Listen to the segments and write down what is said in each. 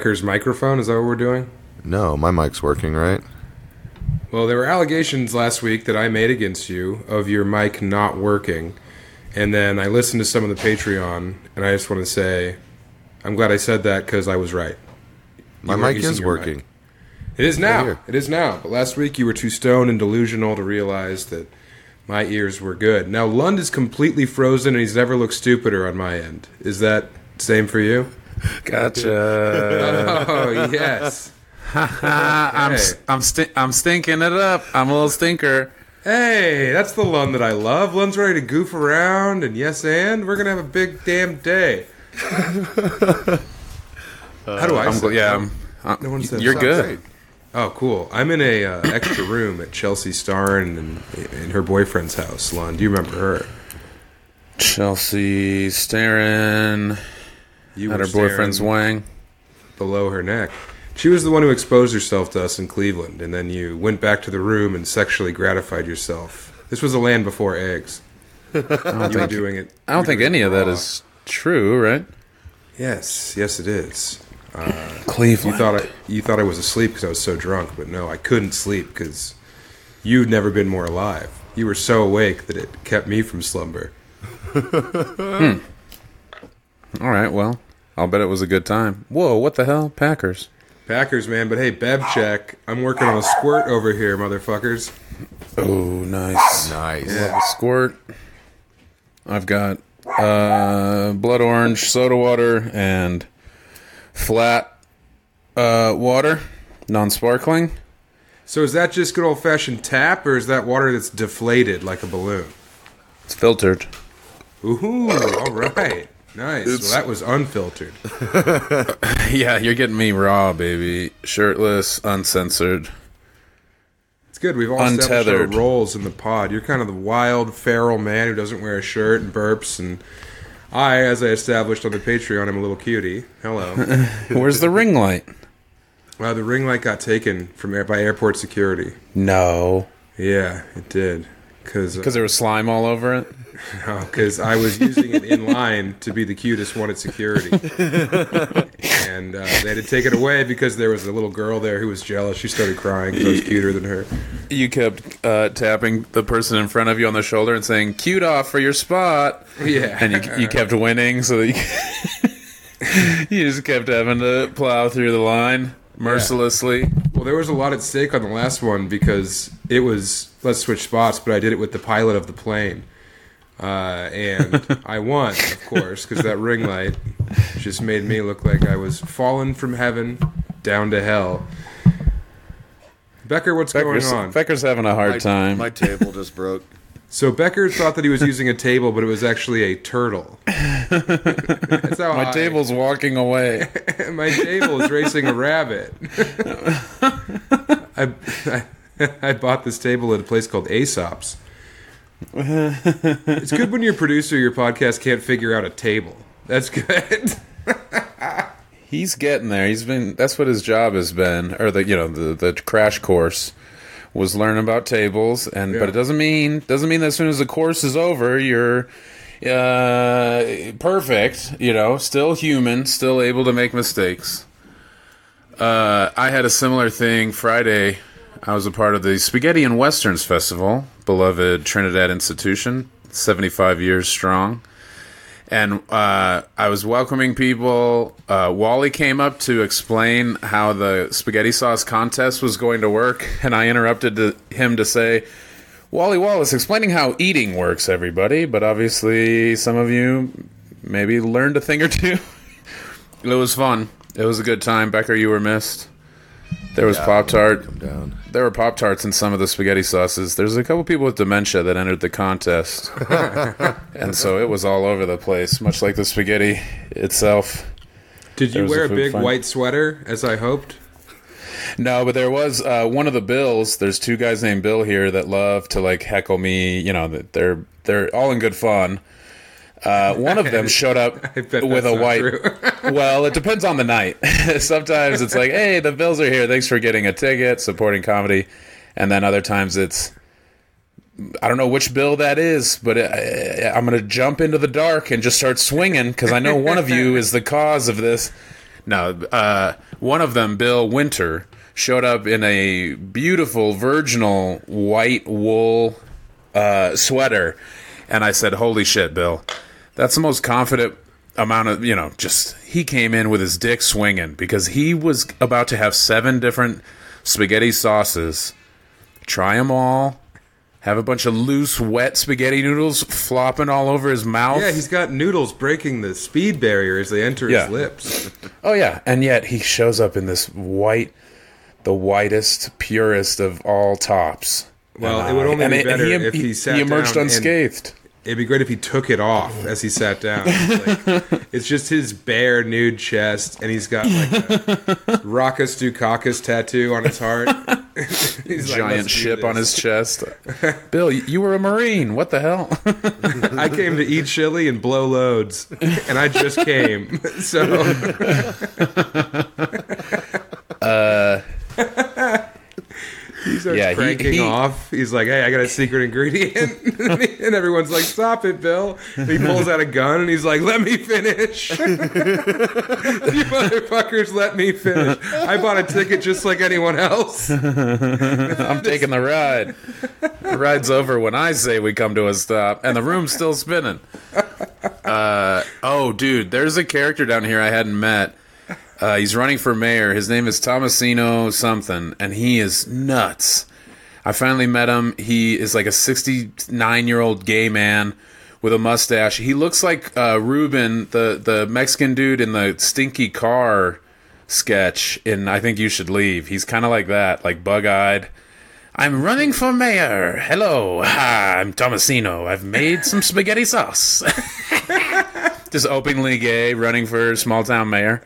Becker's microphone. Is that what we're doing? No, my mic's working, right? Well, there were allegations last week that I made against you of your mic not working. And then I listened to some of the Patreon, and I just want to say, I'm glad I said that because I was right. My You mic is working. mic. It is now. here. It is now. But last week you were too stoned and delusional to realize that my ears were good. Now Lund is completely frozen, and he's never looked stupider on my end. Is that same for you? Gotcha. oh yes. I'm I'm sti- I'm stinking it up. I'm a little stinker. Hey, that's the Lund that I love. Lund's ready to goof around, and yes, and we're gonna have a big damn day. How do I? I'm gl- yeah. I'm, I'm- No one said you're so. good. Oh, cool. I'm in a uh, extra room at Chelsea Starn and in her boyfriend's house. Lund, do you remember her? Chelsea staring You at her boyfriend's wang. below her neck. She was the one who exposed herself to us in Cleveland, and then you went back to the room and sexually gratified yourself. This was a land before eggs. I don't You were think doing it. I don't think any of that is true, right? Yes, yes, it is. Uh, you Cleveland. thought I, you thought I was asleep because I was so drunk, but no, I couldn't sleep because you'd never been more alive. You were so awake that it kept me from slumber. Hmm. All right. Well, I'll bet it was a good time. Whoa! What the hell? Packers. Packers, man, but hey, Bev check. I'm working on a squirt over here, motherfuckers. Oh, nice. Nice. Love a squirt. I've got uh, blood orange soda water and flat uh, water, non-sparkling. So is that just good old fashioned tap, or is that water that's deflated like a balloon? It's filtered. Ooh, all right, nice. well, that was unfiltered. yeah, you're getting me raw, baby. Shirtless, uncensored. It's good. We've all established our Untethered. roles in the pod. You're kind of the wild, feral man who doesn't wear a shirt and burps, and I, as I established on the Patreon, I'm a little cutie. Hello. Where's the ring light? wow, the ring light got taken from air, by airport security. No, Yeah, it did. Because uh, because there was slime all over it. because I was using it in line to be the cutest one at security, and uh, they had to take it away because there was a little girl there who was jealous. She started crying because I was cuter than her. You kept uh, tapping the person in front of you on the shoulder and saying "cute off for your spot," Yeah, and you you kept winning, so that you, you just kept having to plow through the line mercilessly. Well, there was a lot at stake on the last one because it was let's switch spots, but I did it with the pilot of the plane, uh, and I won, of course, because that ring light just made me look like I was fallen from heaven down to hell. Becker, what's Becker's, going on? Becker's having a hard My, time. my table just broke. So Becker thought that he was using a table, but it was actually a turtle. That's how My I- table's walking away. my table is racing a rabbit. I, I I bought this table at a place called Aesop's. it's good when your producer, your podcast, can't figure out a table. That's good. He's getting there. He's been. That's what his job has been, or the you know the the crash course was learning about tables, and Yeah. but it doesn't mean doesn't mean that as soon as the course is over, you're uh perfect. You know, still human, still able to make mistakes. Uh, I had a similar thing Friday. I was a part of the Spaghetti and Westerns Festival, beloved Trinidad institution, 75 years strong and uh, I was welcoming people. Uh, Wally came up to explain how the spaghetti sauce contest was going to work, and I interrupted to, him to say, "Wally Wallace, explaining how eating works, everybody." But obviously, some of you maybe learned a thing or two. it was fun. It was a good time. Becker, you were missed. There was Pop Tart. There were Pop Tarts in some of the spaghetti sauces. There's a couple people with dementia that entered the contest. and so it was all over the place, much like the spaghetti itself. Did you was a wear a big fight. white sweater, as I hoped? No, but there was uh, one of the Bills. There's two guys named Bill here that love to like heckle me. You know, they're they're all in good fun. Uh, one of them showed up with a white. well, it depends on the night. Sometimes it's like, "Hey, the Bills are here. Thanks for getting a ticket, supporting comedy," and then other times it's, I don't know which Bill that is, but I, I'm going to jump into the dark and just start swinging because I know one of you is the cause of this. no. Uh, one of them, Bill Winter, showed up in a beautiful virginal white wool uh, sweater, and I said, "Holy shit, Bill! That's the most confident amount of you know." Just he came in with his dick swinging because he was about to have seven different spaghetti sauces. Try them all. Have a bunch of loose, wet spaghetti noodles flopping all over his mouth. Yeah, he's got noodles breaking the speed barrier as they enter Yeah. his lips. Oh yeah, and yet he shows up in this white, the whitest, purest of all tops. Well, And, it would only be better he, if he sat emerged unscathed. It'd be great if he took it off as he sat down. It's, like, it's just his bare nude chest, and he's got like a Rackus Dukakis tattoo on his heart. He's like, Giant "Let's ship on his chest. Bill, you you were a marine. What the hell? I came to eat chili and blow loads, and I just came. So uh, he starts Yeah, he- cranking he- off. He's like, "Hey, I got a secret ingredient," and everyone's like, "Stop it, Bill!" And he pulls out a gun and he's like, "Let me finish, you motherfuckers! Let me finish. I bought a ticket just like anyone else." I'm taking the ride. The ride's over when I say we come to a stop, and the room's still spinning. Uh, oh, dude, there's a character down here I hadn't met. Uh, he's running for mayor. His name is Tomasino something, and he is nuts. I finally met him. He is like a 69 year old gay man with a mustache. He looks like uh, Ruben, the the Mexican dude in the stinky car sketch in I Think You Should Leave. He's kind of like that, like bug eyed. I'm running for mayor. Hello, Hi, I'm Tomasino. I've made some spaghetti sauce. Just openly gay, running for small town mayor.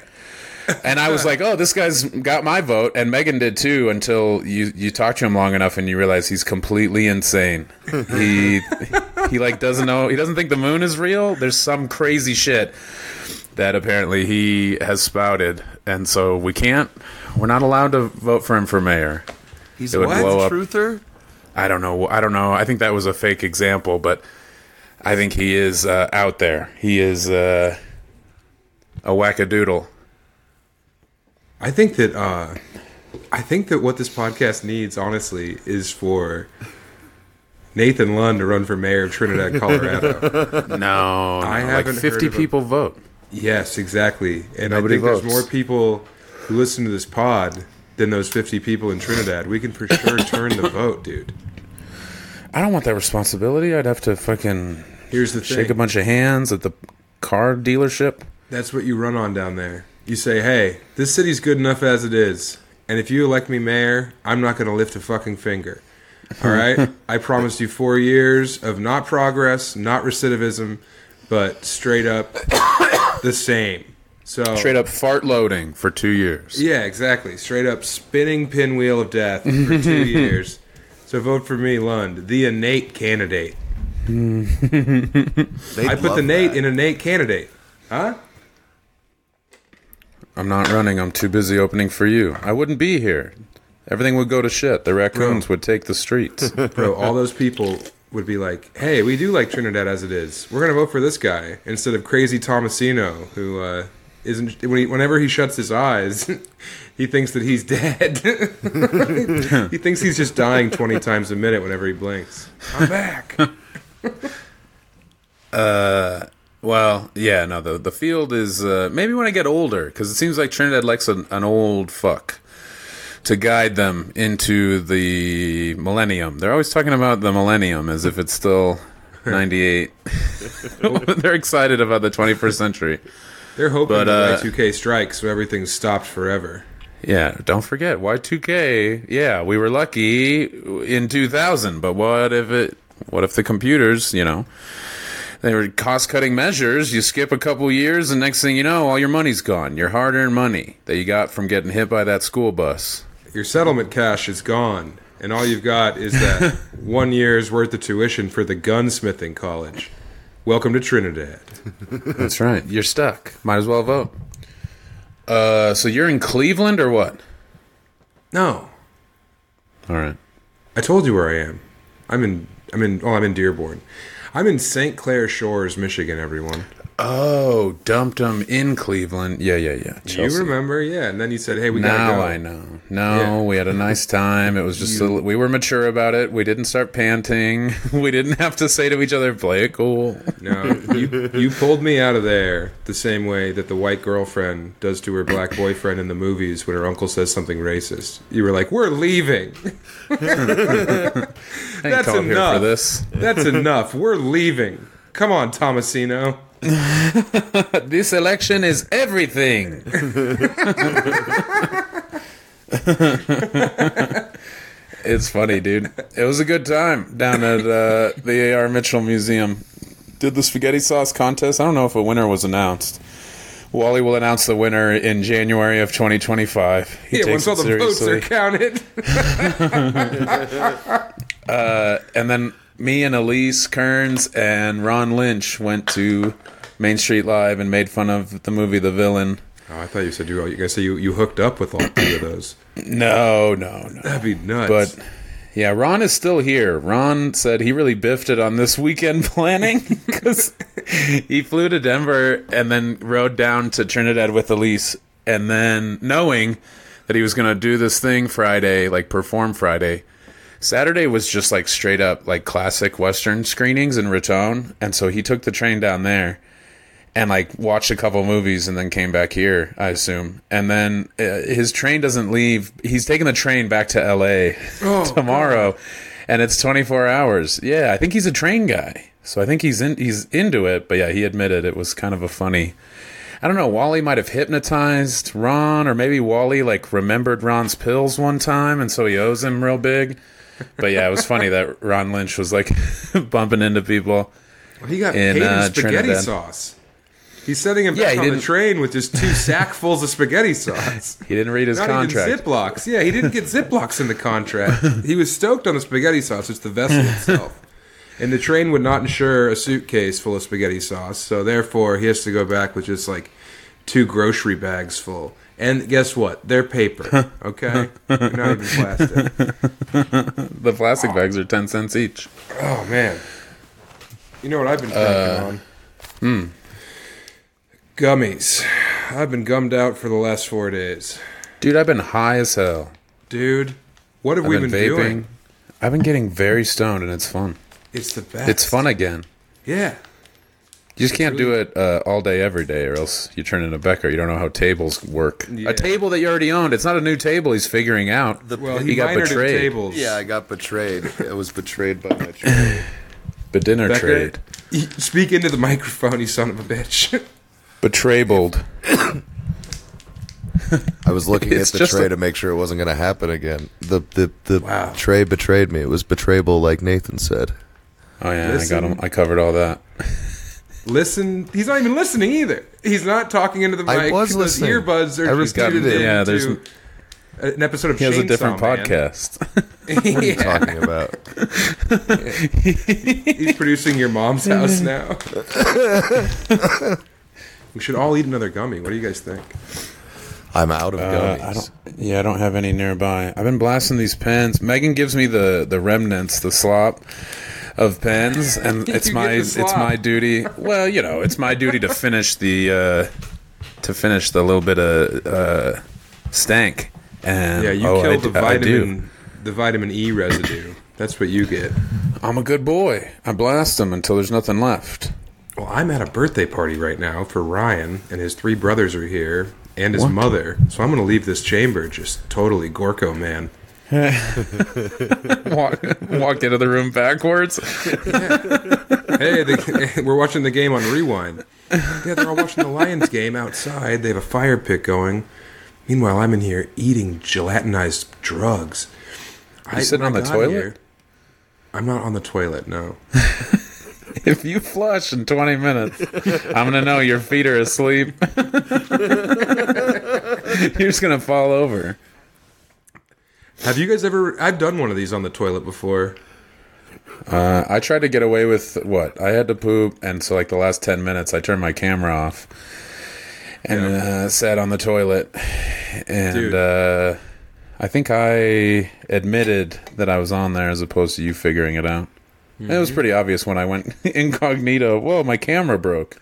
And I was like, "Oh, this guy's got my vote," and Megan did too. Until you you talk to him long enough, and you realize he's completely insane. He he like doesn't know. He doesn't think the moon is real. There's some crazy shit that apparently he has spouted, and so we can't. We're not allowed to vote for him for mayor. He's It would what? blow up. Truther? I don't know. I don't know. I think that was a fake example, but I think he is uh, out there. He is uh, a wackadoodle. I think that uh, I think that what this podcast needs, honestly, is for Nathan Lund to run for mayor of Trinidad, Colorado. No, no I like haven't heard fifty of a- people vote. yes, exactly. And Nobody I think votes. there's more people who listen to this pod than those 50 people in Trinidad. We can for sure turn the vote, dude. I don't want that responsibility. I'd have to fucking Here's the thing. shake a bunch of hands at the car dealership. That's what you run on down there. You say, hey, this city's good enough as it is. And if you elect me mayor, I'm not going to lift a fucking finger. All right? I promised you four years of not progress, not recidivism, but straight up the same. So Straight up fart loading for two years. Yeah, exactly. Straight up spinning pinwheel of death for two years. So vote for me, Lund, the innate candidate. I put the Nate that. in innate candidate. Huh? I'm not running. I'm too busy opening for you. I wouldn't be here. Everything would go to shit. The raccoons would take the streets. Bro, all those people would be like, "Hey, we do like Trinidad as it is. We're gonna vote for this guy instead of crazy Tomasino, who uh, isn't. When he, whenever he shuts his eyes, he thinks that he's dead. he thinks he's just dying twenty times a minute whenever he blinks. I'm back. Well, yeah, no, the the field is uh, maybe when I get older because it seems like Trinidad likes an, an old fuck to guide them into the millennium. They're always talking about the millennium as if it's still ninety eight. They're excited about the twenty first century. They're hoping But, that uh, Y2K strikes, so everything's stopped forever. Yeah, don't forget Y2K. Yeah, we were lucky in 2000, but what if it what if the computers, you know, they were cost-cutting measures, you skip a couple years and next thing you know, all your money's gone. Your hard-earned money that you got from getting hit by that school bus. Your settlement cash is gone, and all you've got is that one year's worth of tuition for the gunsmithing college. Welcome to Trinidad. That's right. You're stuck. Might as well vote. Uh, so you're in Cleveland or what? No, All right. I told you where I am. I'm in. I'm in. Oh, I'm in Dearborn. I'm in St. Clair Shores, Michigan. Everyone. Oh, dumped him in Cleveland. Yeah, yeah, yeah. You remember? Yeah. And then you said, "Hey, we now gotta go." I know. No, Yeah. we had a nice time. It was just a, we were mature about it. We didn't start panting. We didn't have to say to each other, "Play it cool." No, you you pulled me out of there the same way that the white girlfriend does to her black boyfriend in the movies when her uncle says something racist. You were like, "We're leaving." That's enough. for this. That's enough. We're leaving. Come on, Tomasino. This election is everything. it's funny, dude. It was a good time down at uh, the A.R. Mitchell Museum. Did the spaghetti sauce contest. I don't know if a winner was announced. Wally will announce the winner in January of 2025. He Yeah, takes once all the votes are counted. And then me and Elise Kearns and Ron Lynch went to Main Street Live and made fun of the movie The Villain. Oh, I thought you said you. You guys say you, you hooked up with all three of those. No, no, no. That'd be nuts. But yeah, Ron is still here. Ron said he really biffed it on this weekend planning because he flew to Denver and then rode down to Trinidad with Elise, and then knowing that he was going to do this thing Friday, like perform Friday. Saturday was just like straight up like classic Western screenings in Raton, and so he took the train down there and like watched a couple movies and then came back here i assume. And then uh, his train doesn't leave. He's taking the train back to la tomorrow and it's 24 hours. Yeah i think he's a train guy. So i think he's in he's into it but yeah he admitted it was kind of a funny i don't know wally might have hypnotized ron or maybe wally like remembered ron's pills one time and so he owes him real big. But yeah it was funny that ron lynch was like bumping into people he got in, paid in uh, spaghetti Trinidad. sauce. He's sending him Yeah, back on the didn't- train with just two sackfuls of spaghetti sauce. he didn't read his Not contract even Ziplocs. Yeah, he didn't get Ziplocs in the contract. He was stoked on the spaghetti sauce. It's the vessel itself. And the train would not insure a suitcase full of spaghetti sauce, so therefore he has to go back with just like two grocery bags full. And guess what? They're paper. Okay, They're not even plastic. The plastic bags are ten cents each. Oh man, you know what I've been thinking on? Hmm. Gummies. I've been gummed out for the last four days, Dude, I've been high as hell. dude. What have I've we been, been, vaping. doing? I've been getting very stoned and it's fun. It's the best. It's fun again. Yeah. You just can't do it uh, all day, every day, or else you turn into Becker. You don't know how tables work. Yeah. A table that you already owned. It's not a new table he's figuring out. Well, he, he, got betrayed. tables. Yeah, I got betrayed. I was betrayed by my trade. But dinner Becker, trade. Speak into the microphone, you son of a bitch. Betraybled. I was looking It's at the just tray a- to make sure it wasn't going to happen again. The the the Wow. tray betrayed me. It was betrayable, like Nathan said. Oh yeah, I Listen. got him. I covered all that. Listen, he's not even listening either. He's not talking into the mic. I was Those listening. earbuds are I just respected tuned it. in Yeah, there's- to an episode of He has a different Man. podcast. What are you talking about? He's producing your mom's house now. we should all eat another gummy. What do you guys think? I'm out of Uh, gummies. I don't. Yeah, I don't have any nearby. I've been blasting these pens. Megan gives me the the remnants, the slop of pens, and it's my it's my duty. Well, you know, it's my duty to finish the uh, to finish the little bit of uh, stank. And Yeah, you oh, killed do- the do. vitamin, the vitamin E residue. That's what you get. I'm a good boy. I blast them until there's nothing left. Well, I'm at a birthday party right now for Ryan, and his three brothers are here, and his mother. So I'm going to leave this chamber just totally Gorko, man. walk, walk into the room backwards. Hey, they, we're watching the game on Rewind. Yeah, they're all watching the Lions game outside. They have a fire pit going. Meanwhile, I'm in here eating gelatinized drugs. I, sitting on I the got toilet? I'm not on the toilet, no. If you flush in 20 minutes, I'm gonna know your feet are asleep. You're just gonna fall over. Have you guys ever? I've done one of these on the toilet before. Uh, I tried to get away with what I had to poop, and so like the last 10 minutes, I turned my camera off and uh, sat on the toilet, and uh, I think I admitted that I was on there as opposed to you figuring it out. It was pretty obvious when I went incognito. Whoa, my camera broke.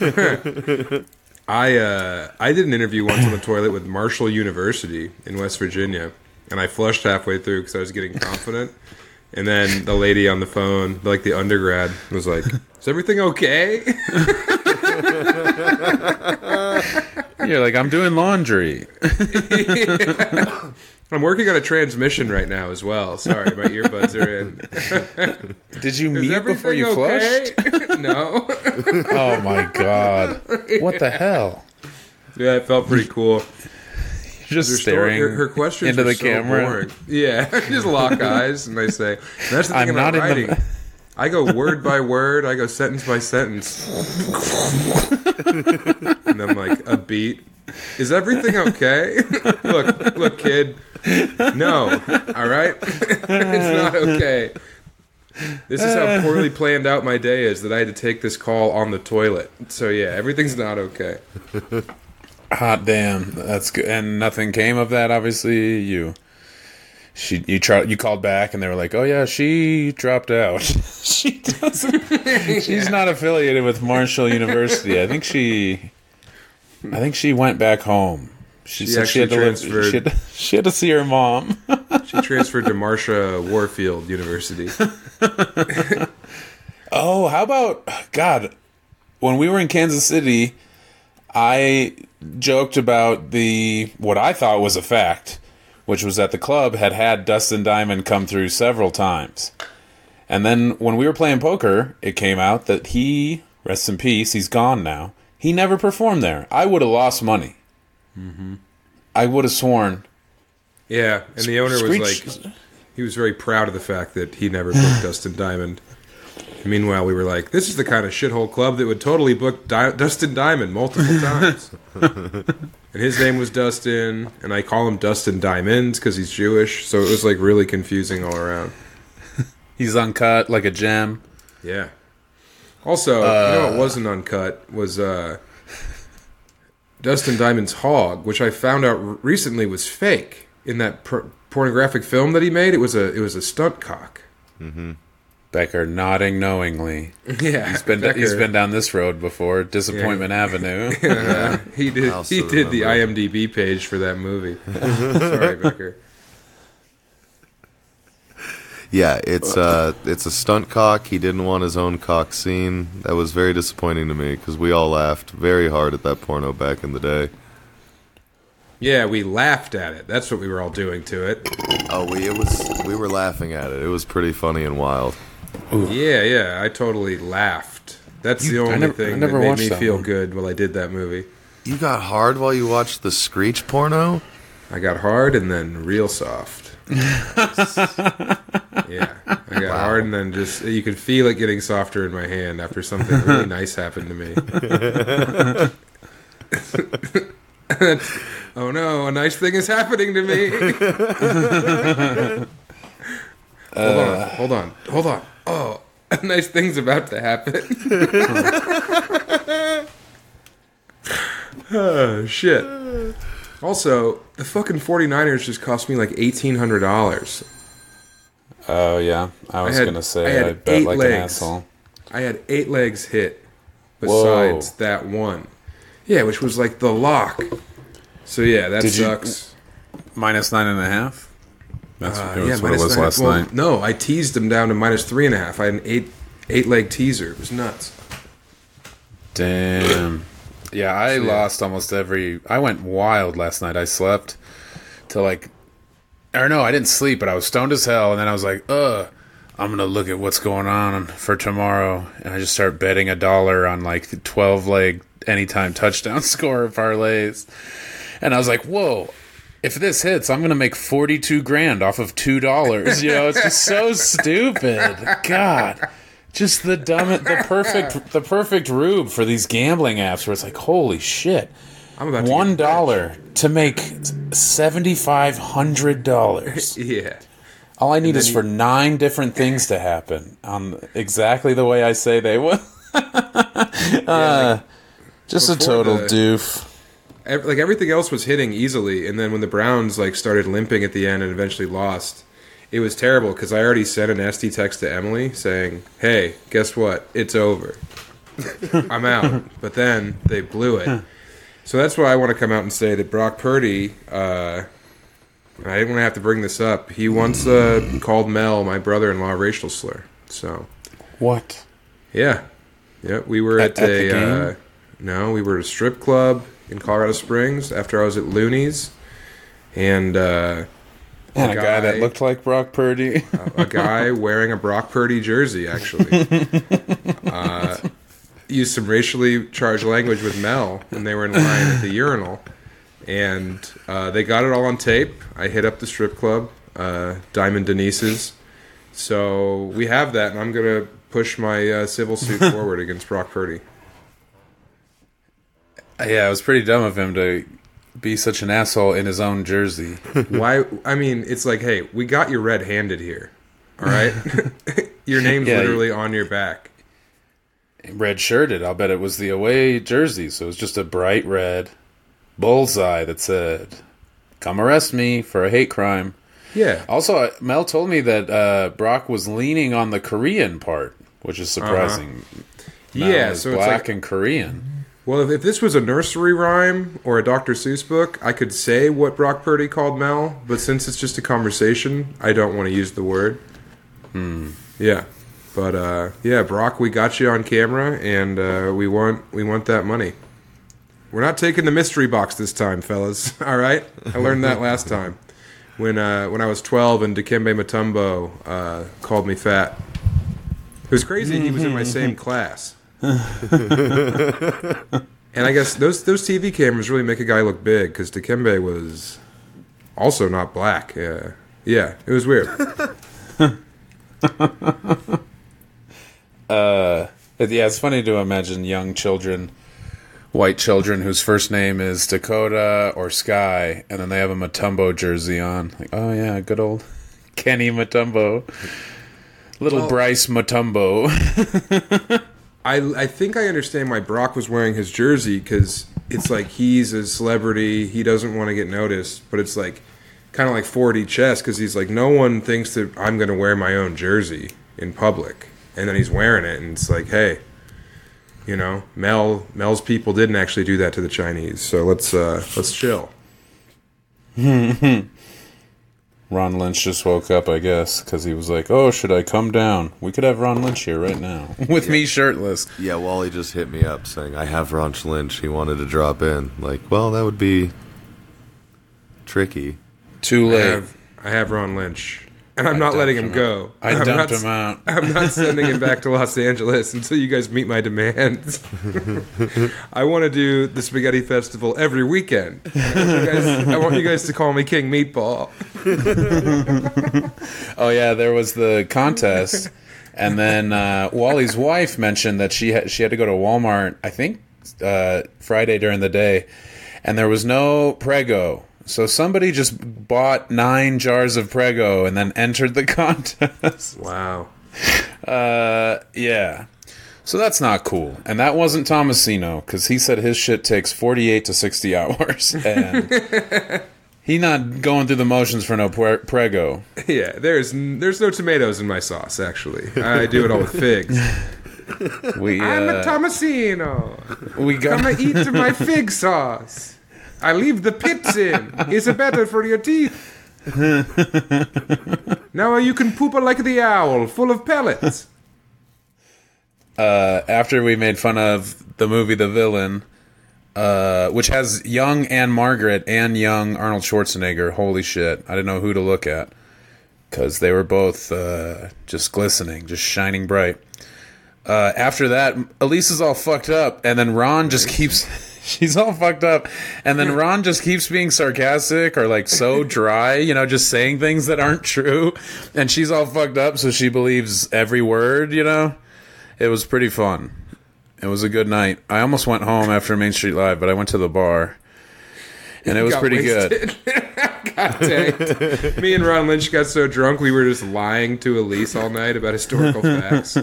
I uh, I did an interview once on the toilet with Marshall University in West Virginia, and I flushed halfway through because I was getting confident. And then the lady on the phone, like the undergrad, was like, "Is everything okay?" You're like, I'm doing laundry. I'm working on a transmission right now as well. Sorry, my earbuds are in. Did you mute before you everything flushed? no. Oh my god! What the hell? Yeah, it felt pretty cool. You're just Her, story, staring her, her questions into the so camera. boring. Yeah, just lock eyes and I say, and "That's the thing I'm about not in writing." the. I go word by word. I go sentence by sentence, and I'm like a beat. Is everything okay? look, look, kid. No, all right. it's not okay. This is how poorly planned out my day is that I had to take this call on the toilet. So yeah, everything's not okay. Hot damn, that's good. And nothing came of that. Obviously, you. She, you tried, you called back, and they were like, "Oh yeah, she dropped out. she doesn't. She's not affiliated with Marshall University. I think she, I think she went back home. She, She said she had to live. She had, she had to see her mom. She transferred to Marsha Warfield University. Oh, how about God? When we were in Kansas City, I joked about the what I thought was a fact, which was that the club had had Dustin Diamond come through several times. And then when we were playing poker, it came out that he, rest in peace, he's gone now. He never performed there. I would have lost money. I would have sworn. Yeah, and the owner was like, he was very proud of the fact that he never booked Dustin Diamond. Meanwhile, we were like, this is the kind of shithole club that would totally book Di- Dustin Diamond multiple times. and his name was Dustin, and I call him Dustin Diamonds because he's Jewish. So it was like really confusing all around. He's uncut like a gem. Yeah. Also, you know what wasn't uncut was uh, Dustin Diamond's hog, which I found out recently was fake in that por- pornographic film that he made. It was a it was a stunt cock. Mm-hmm. Becker nodding knowingly. Yeah, He's been he's been down this road before, Disappointment Avenue. he did he did the. IMDb page for that movie. Sorry, Becker. Yeah, it's uh, it's a stunt cock. He didn't want his own cock scene. That was very disappointing to me because we all laughed very hard at that porno back in the day. Yeah, we laughed at it. That's what we were all doing to it. Oh, we it was we were laughing at it. It was pretty funny and wild. Yeah, yeah, I totally laughed. That's the only never- thing never that made me that feel one. good while I did that movie. You got hard while you watched the Screech porno. I got hard and then real soft. yeah, I got hard and then just you could feel it getting softer in my hand after something really nice happened to me. oh no, a nice thing is happening to me. hold on, uh. hold on, hold on. Oh, a nice thing's about to happen. oh shit. Also, the fucking 49ers just cost me like $1,800. Oh yeah, I was gonna I say had I, bet eight like legs. an asshole. I had eight legs hit besides that one. Yeah, which was like the lock. So yeah, that Did you- sucks. Minus nine and a half. That's Uh, yeah, what it was last well, night. No, I teased them down to minus three and a half. I had an eight eight leg teaser. It was nuts. Damn. Yeah, I So, yeah. lost almost every. I went wild last night. I slept till like, or no, I didn't sleep, but I was stoned as hell, and then I was like, ugh. I'm gonna look at what's going on for tomorrow, and I just start betting a dollar on like twelve leg anytime touchdown score parlays, and I was like, whoa. If this hits, I'm gonna make forty-two grand off of two dollars. You know, it's just so stupid. God, just the dumb, the perfect, the perfect rube for these gambling apps where it's like, holy shit, I'm about to one to make seventy-five hundred dollars. Yeah. All I need is you- for nine different things to happen on exactly the way I say they will. uh, just a total the- doof. ev- like everything else was hitting easily and then when the browns like started limping at the end and eventually lost it was terrible because I already sent an SD text to Emily saying, "Hey, guess what? It's over. I'm out." But then they blew it. So that's why I want to come out and say that Brock Purdy. Uh, I didn't want to have to bring this up. He once uh, called Mel, my brother-in-law, a racial slur. So What? yeah, yeah. We were At- at, at a uh, no, we were at a strip club in Colorado Springs after I was at Loonees, and uh, And a guy that looked like Brock Purdy. a guy wearing a Brock Purdy jersey actually uh, used some racially charged language with Mel when they were in line at the urinal, and uh, they got it all on tape. I hit up the strip club, uh, Diamond Denise's. So we have that, and I'm gonna push my uh, civil suit forward against Brock Purdy. yeah, it was pretty dumb of him to be such an asshole in his own jersey. Why? I mean, it's like, hey, we got you red-handed here. All right, your name's Yeah, you- literally on your back. red shirted. I'll bet it was the away jersey, so it was just a bright red bullseye that said, "Come arrest me for a hate crime." Yeah, Also, uh, Mel told me that uh, Brock was leaning on the Korean part, which is surprising. Mel yeah. So it's black like, and Korean. Well, if, if this was a nursery rhyme or a Dr. Seuss book, I could say what Brock Purdy called Mel. But since it's just a conversation, I don't want to use the word. Hmm. Yeah, but uh, yeah, Brock, we got you on camera, and uh, we want we want that money. We're not taking the mystery box this time, fellas. All right, I learned that last time when uh, when I was 12 and Dikembe Mutombo uh, called me fat. It was crazy. He was in my same class. And I guess those those TV cameras really make a guy look big because Dikembe was also not black. Yeah, yeah, it was weird. Uh, yeah, it's funny to imagine young children, white children whose first name is Dakota or Sky, and then they have a Mutombo jersey on. Like, oh yeah, good old Kenny Mutombo, little Well- Bryce Mutombo. I I think I understand why Brock was wearing his jersey because it's like he's a celebrity. He doesn't want to get noticed, but it's like kind of like 4D chess because he's like no one thinks that I'm going to wear my own jersey in public, and then he's wearing it, and it's like, hey, you know, Mel Mel's people didn't actually do that to the Chinese, so let's uh let's chill. Ron Lynch just woke up, I guess, because he was like, "Oh, should I come down? We could have Ron Lynch here right now with me shirtless." Yeah, Wally just hit me up saying I have Ron Lynch. He wanted to drop in. Like, well, that would be tricky. Too I late. have I have Ron Lynch, and I'm not letting him him go. I I'm dumped not, him out. I'm not sending him back to Los Angeles until you guys meet my demands. I want to do the Spaghetti Festival every weekend. I want, you guys, I want you guys to call me King Meatball. Oh yeah, there was the contest, and then uh, Wally's wife mentioned that she had she had to go to Walmart. I think uh, Friday during the day, and there was no Prego. So somebody just bought nine jars of Prego and then entered the contest. Wow. Uh, yeah. So that's not cool. And that wasn't Tomasino because he said his shit takes 48 to 60 hours. And he not going through the motions for no pre- Prego. Yeah, there's there's no tomatoes in my sauce. Actually, I do it all with figs. We, I'm a uh, Tomasino. we got Come and eat my fig sauce. I leave the pits in. It's better for your teeth. now you can poop like the owl, full of pellets. uh, after we made fun of the movie The Villain, uh, which has young Ann-Margret and young Arnold Schwarzenegger. Holy shit. I didn't know who to look at because they were both uh, just glistening, just shining bright. Uh, after that, Elise is all fucked up, and then Ron just keeps. She's all fucked up, and then Ron just keeps being sarcastic or like so dry, you know, just saying things that aren't true, and she's all fucked up, so she believes every word, you know. It was pretty fun. It was a good night. I almost went home after Main Street Live, but I went to the bar, and it was pretty good. God dang. Me and Ron Lynch got so drunk we were just lying to Elise all night about historical facts.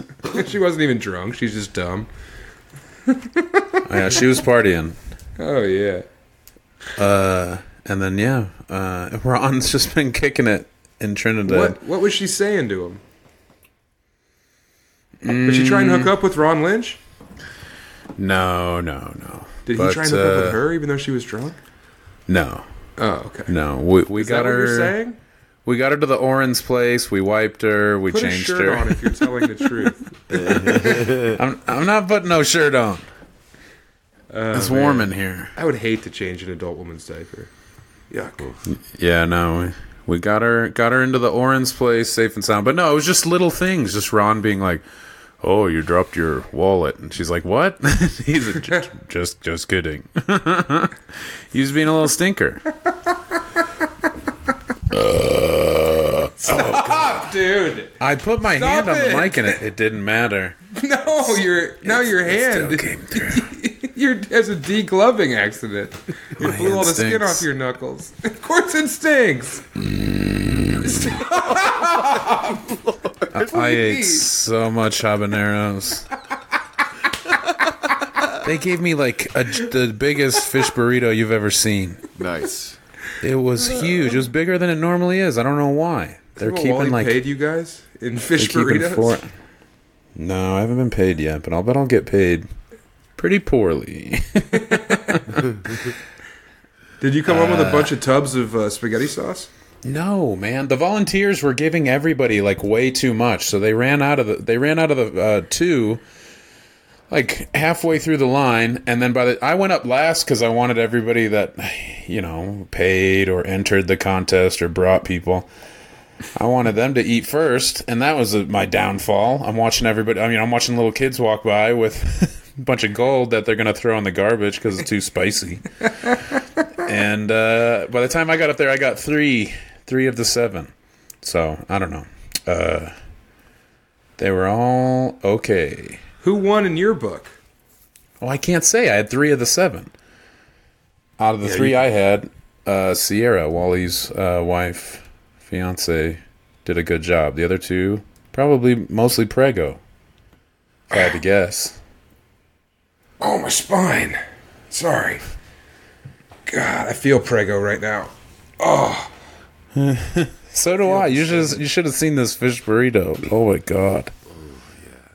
she wasn't even drunk, she's just dumb. Yeah, she was partying. Oh yeah. Uh, and then yeah, uh, Ron's just been kicking it in Trinidad. What what was she saying to him? Was she trying to hook up with Ron Lynch? No, no, no. Did But, he try and hook up uh, with her even though she was drunk? No, Oh, okay. no. We, we Is got that what her. You're saying? We got her to the Oran's place. We wiped her. We Put a changed shirt her. on if you're telling the truth. I'm, I'm not putting no shirt on. Oh, it's warm in here. I would hate to change an adult woman's diaper. Yuck. Yeah, no, we, we got her got her into the Oran's place safe and sound. But no, it was just little things. Just Ron being like, "Oh, you dropped your wallet," and she's like, "What?" He's like, just just just kidding. he was being a little stinker. Stop, oh, dude. I put my Stop hand on the mic and it, it didn't matter. No, your now your Still hand. came through. You're has a degloving accident. You My blew all hand the skin off your knuckles. Of course it stinks. Mm. I ate so much habaneros. they gave me like a, the biggest fish burrito you've ever seen. Nice. It was huge. It was bigger than it normally is. I don't know why. They're keeping Wally like paid you guys in fish burritos. four. No, I haven't been paid yet, but I'll bet I'll get paid pretty poorly. Did you come home with Uh, a bunch of tubs of uh, spaghetti sauce? No, man. The volunteers were giving everybody like way too much, so they ran out of the they ran out of the uh, two like halfway through the line, and then by the I went up last because I wanted everybody that you know paid or entered the contest or brought people. I wanted them to eat first, and that was my downfall. I'm watching everybody. I mean, I'm watching little kids walk by with a bunch of gold that they're gonna throw in the garbage because it's too spicy. and uh, by the time I got up there, I got three, three of the seven. So I don't know. Uh, they were all okay. Who won in your book? Well, I can't say I had three of the seven. Out of the three you- I had, uh, Sierra, Wally's uh, wife, fiance, did a good job. The other two, probably mostly Prego. If I had to guess. Oh, my spine. Sorry. God, I feel prego right now. Oh, So do I. You should you should have seen this fish burrito. Oh my god. Oh yeah.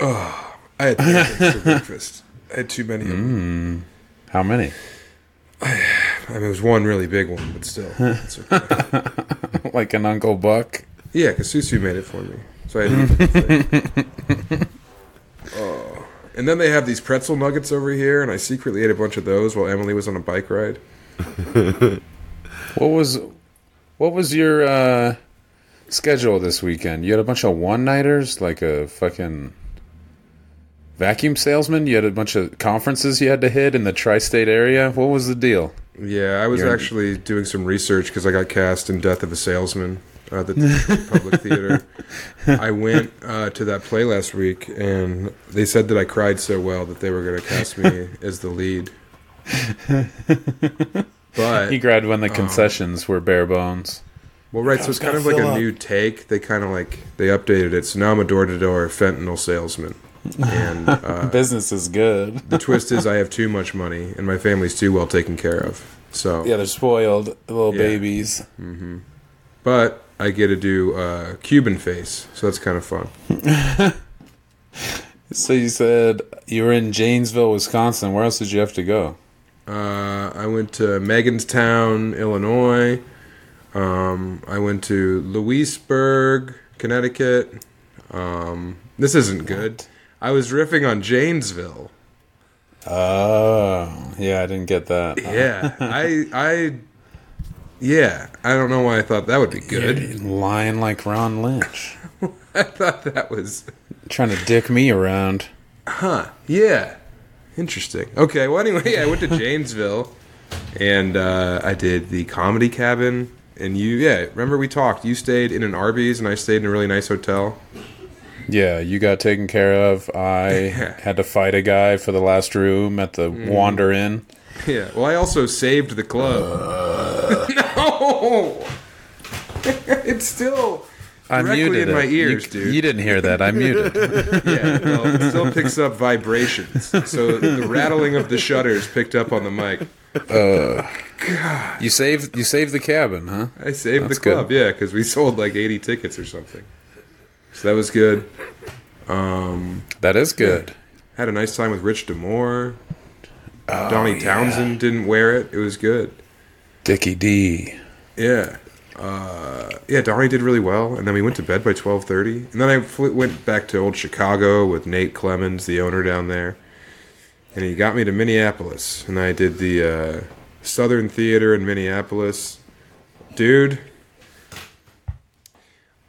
Oh, I had for breakfast. I had too many of them. Mm. How many? I mean, it was one really big one, but still. Okay. like an Uncle Buck. yeah, because Susu made it for me. So I had to eat. Oh. And then they have these pretzel nuggets over here, and I secretly ate a bunch of those while Emily was on a bike ride. What was what was your uh, schedule this weekend? You had a bunch of one nighters, like a fucking vacuum salesman. You had a bunch of conferences you had to hit in the tri-state area. What was the deal? Yeah, I was You're- actually doing some research because I got cast in Death of a Salesman at the Public Theater. I went uh, to that play last week, and they said that I cried so well that they were going to cast me as the lead. But He grabbed when the concessions were bare bones. well, right, so it's kind of like a up. new take. They kind of like they updated it, so now I'm a door-to-door fentanyl salesman, and uh, Business is good. the twist is I have too much money, and my family's too well taken care of. So Yeah, they're spoiled little Yeah. babies. but I get to do uh, Cuban face, so that's kind of fun. So you said you were in Janesville, Wisconsin. Where else did you have to go? Uh, I went to Meganstown, Illinois. Um, I went to Louisburg, Connecticut. Um, this isn't good. I was riffing on Janesville. Oh, yeah, I didn't get that. Yeah, I, I, yeah, I don't know why I thought that would be good. You're lying like Ron Lynch. I thought that was, Trying to dick me around. huh? Yeah, interesting. Okay, well, anyway, I went to Janesville, and uh, I did the comedy cabin. And you, yeah, remember we talked. You stayed in an Arby's, and I stayed in a really nice hotel. Yeah, you got taken care of. I had to fight a guy for the last room at the Mm. Wander Inn. Yeah. Well, I also saved the club. no. it's still I directly muted in my ears, you, dude. You didn't hear that. I muted. yeah. Well, it still picks up vibrations. So the rattling of the shutters picked up on the mic. God, You saved you saved the cabin, huh? I saved That's the club, yeah, because we sold like 80 tickets or something. So that was good. That is good. Had a nice time with Rich Demore. Oh, Donnie Townsend didn't wear it. It was good. Dickie D. Yeah. Uh, yeah, Donnie did really well, and then we went to bed by twelve thirty, and then I fl- went back to old Chicago with Nate Clemens, the owner down there, and he got me to Minneapolis, and I did the uh, Southern Theater in Minneapolis. Dude,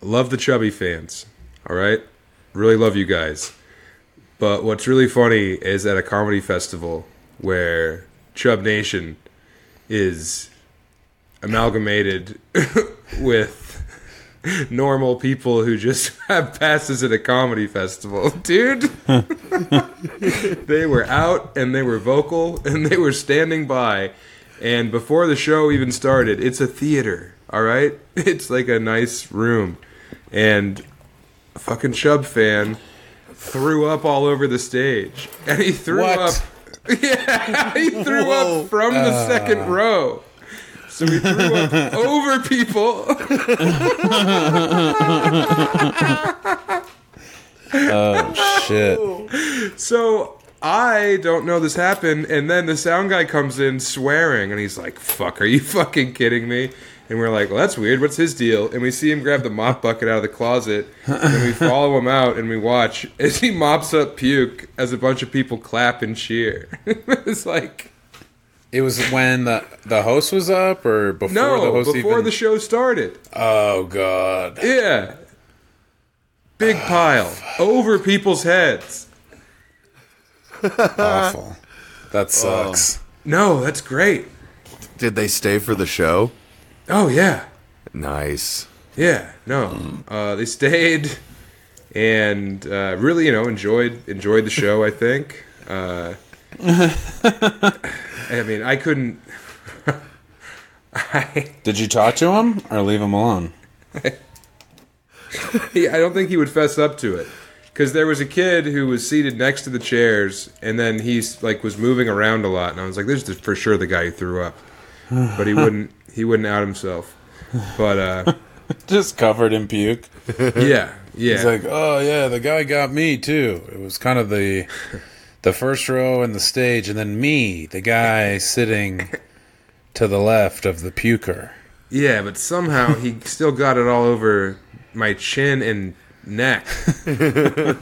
love the chubby fans. All right, really love you guys. But what's really funny is at a comedy festival where Chub Nation is amalgamated with normal people who just have passes at a comedy festival. Dude, they were out and they were vocal and they were standing by. And before the show even started, it's a theater, all right? It's like a nice room. And fucking Chub fan threw up all over the stage. And he threw What? up. Yeah, he threw up from the uh. second row. So we threw up over people. Oh shit. So I don't know this happened, and then the sound guy comes in swearing, and he's like, "Fuck, are you fucking kidding me?" And we're like, "Well, that's weird. What's his deal?" And we see him grab the mop bucket out of the closet, and we follow him out, and we watch as he mops up puke as a bunch of people clap and cheer. it's like, It was when the the host was up or before the host before even the show started. Oh god. Yeah, big ah, pile over people's heads. Awful. That oh. sucks. No, that's great. Did they stay for the show? Oh yeah. Nice. Yeah, no, uh, they stayed and uh, really, you know, enjoyed enjoyed the show. I think. Uh, I mean, I couldn't. I, Did you talk to him or leave him alone? he, I don't think he would fess up to it because there was a kid who was seated next to the chairs, and then he's like was moving around a lot, and I was like, "This is for sure the guy who threw up," but he wouldn't. He wouldn't out himself. But uh, Just covered in puke. yeah, yeah. He's like, "Oh yeah, the guy got me too." It was kind of the the first row and the stage, and then me, the guy sitting to the left of the puker. Yeah, but somehow he still got it all over my chin and neck.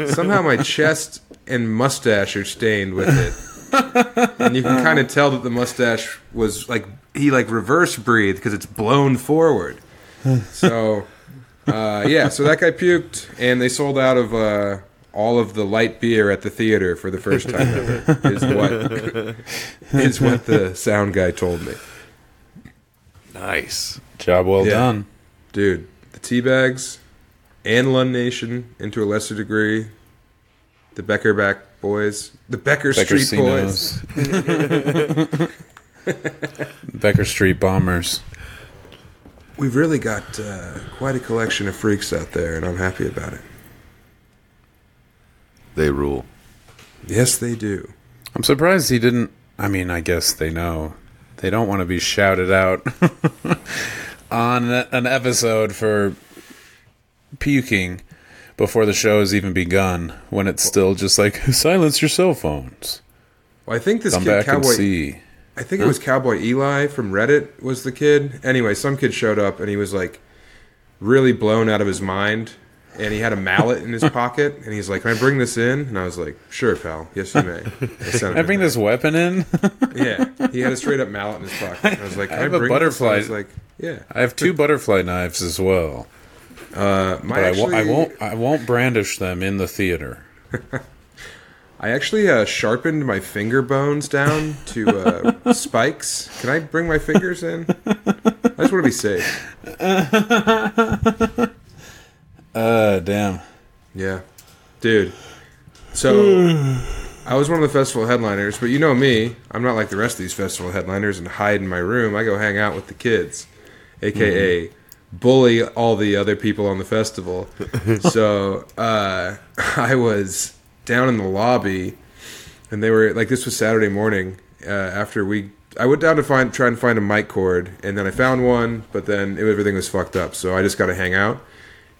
somehow my chest and mustache are stained with it. And you can kind of tell that the mustache was like he like reverse breathed because it's blown forward. So uh, yeah, so that guy puked, and they sold out of uh, all of the light beer at the theater for the first time ever. Is what is what the sound guy told me. Nice. Job well Yeah. done. Dude, the tea bags and Lund Nation, and to a lesser degree, the Beckerback boys, the Becker Street boys. Becker Street Bombers. We've really got uh, quite a collection of freaks out there, and I'm happy about it. They rule. Yes, they do. I'm surprised he didn't. I mean, I guess they know. They don't want to be shouted out on an episode for puking before the show has even begun when it's still just like, silence your cell phones. Well, I think this Come kid, Cowboy. I think it was Cowboy Eli from Reddit was the kid. Anyway, some kid showed up, and he was like really blown out of his mind. And he had a mallet in his pocket, and he's like, "Can I bring this in?" And I was like, "Sure, pal. Yes, you may." I I bring in. this weapon in. Yeah, he had a straight up mallet in his pocket. I was like, Can I, have a bring butterfly. I like, yeah. I have two butterfly knives as well, Uh, my but I, actually, won't, I won't. I won't brandish them in the theater. I actually uh, sharpened my finger bones down to uh, spikes. Can I bring my fingers in? I just want to be safe. Uh, damn. Yeah, dude. So I was one of the festival headliners, but you know me. I'm not like the rest of these festival headliners and hide in my room. I go hang out with the kids, aka bully all the other people on the festival. so uh, I was down in the lobby, and they were like, this was Saturday morning uh, after we I went down to find try and find a mic cord, and then I found one, but then everything was fucked up. So I just got to hang out.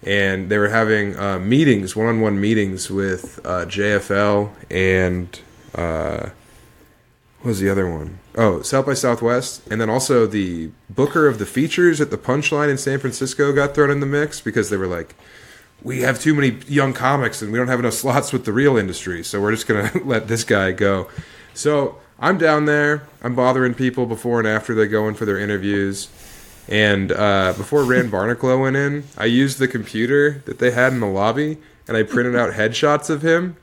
And they were having uh, meetings, one-on-one meetings with uh, JFL and uh, what was the other one? Oh, South by Southwest, and then also the booker of the features at the Punchline in San Francisco got thrown in the mix because they were like, "We have too many young comics and we don't have enough slots with the real industry, so we're just gonna let this guy go." So I'm down there. I'm bothering people before and after they go in for their interviews. And uh, before Rand Barnacle went in, I used the computer that they had in the lobby and I printed out headshots of him.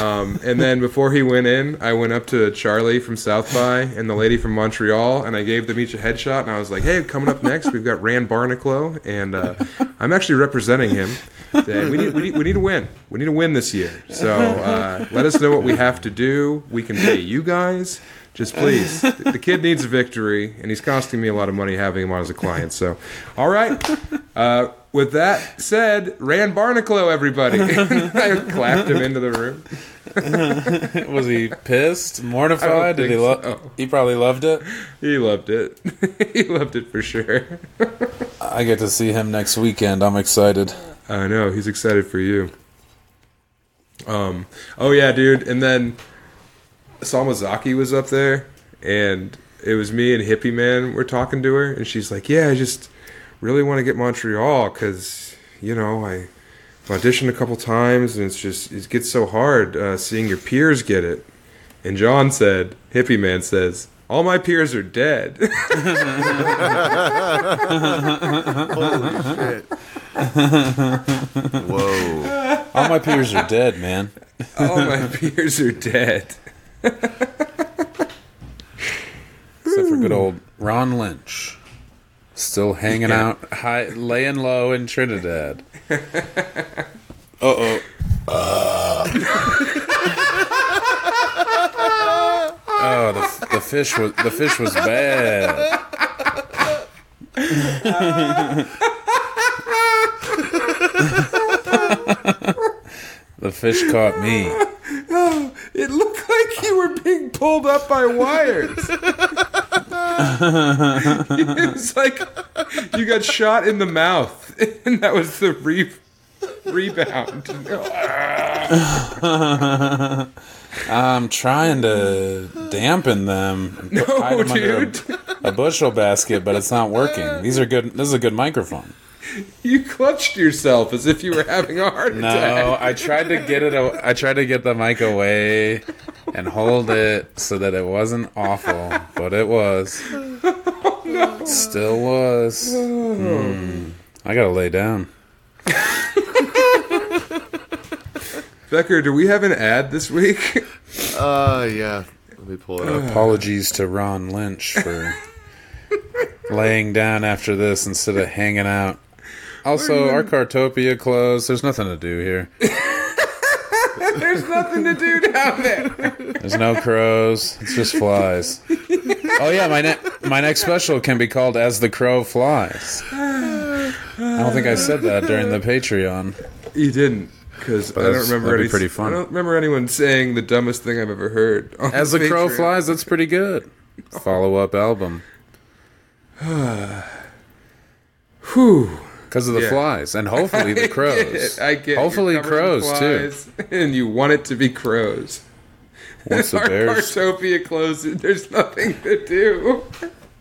Um, and then before he went in, I went up to Charlie from South by and the lady from Montreal, and I gave them each a headshot. And I was like, "Hey, coming up next, we've got Rand Barnacle, and uh, I'm actually representing him. We need, we need we need to win. We need to win this year. So uh, let us know what we have to do. We can pay you guys." Just please. The the kid needs a victory, and he's costing me a lot of money having him on as a client. So, all right. Uh, with that said, Rand Barnacle, everybody. I clapped him into the room. Was he pissed, mortified? Did he think love? so. He probably loved it. He loved it. he loved it for sure. I get to see him next weekend. I'm excited. I know he's excited for you. Um. Oh yeah, dude. And then Salmazaki was up there, and it was me and Hippie Man were talking to her, and she's like, "Yeah, I just really want to get Montreal because you know I auditioned a couple times, and it's just it gets so hard uh, seeing your peers get it." And John said, "Hippie Man says." All my peers are dead. Holy shit. Whoa. All my peers are dead, man. All my peers are dead. Except for good old Ron Lynch. Still hanging Yeah. out, high, laying low in Trinidad. Uh oh. oh, the, the fish was the fish was bad. the fish caught me. Oh, It looked like you were being pulled up by wires. It was like you got shot in the mouth, and that was the re- rebound. I'm trying to dampen them. No, under a- dude. a bushel basket, but it's not working. These are good. This is a good microphone. You clutched yourself as if you were having a heart No, attack. I tried to get it. I tried to get the mic away and hold it so that it wasn't awful, but it was. Still was. Hmm. I gotta lay down. Becker, do we have an ad this week? Uh, yeah. Let me pull it up. Apologies to Ron Lynch for laying down after this instead of hanging out. Also, Art Cartopia closed. There's nothing to do here. There's nothing to do down there. There's no crows. It's just flies. Oh yeah, my ne- my next special can be called "As the Crow Flies." I don't think I said that during the Patreon. You didn't, because I don't remember. that'd be Any, pretty fun. I don't remember anyone saying the dumbest thing I've ever heard. on As the Crow Patreon. Flies, that's pretty good. Follow up album Whew. Because of the Yeah. flies and hopefully the crows. I get. Hopefully crows, too. And you want it to be crows. Once the Our bears. Closes. There's nothing to do.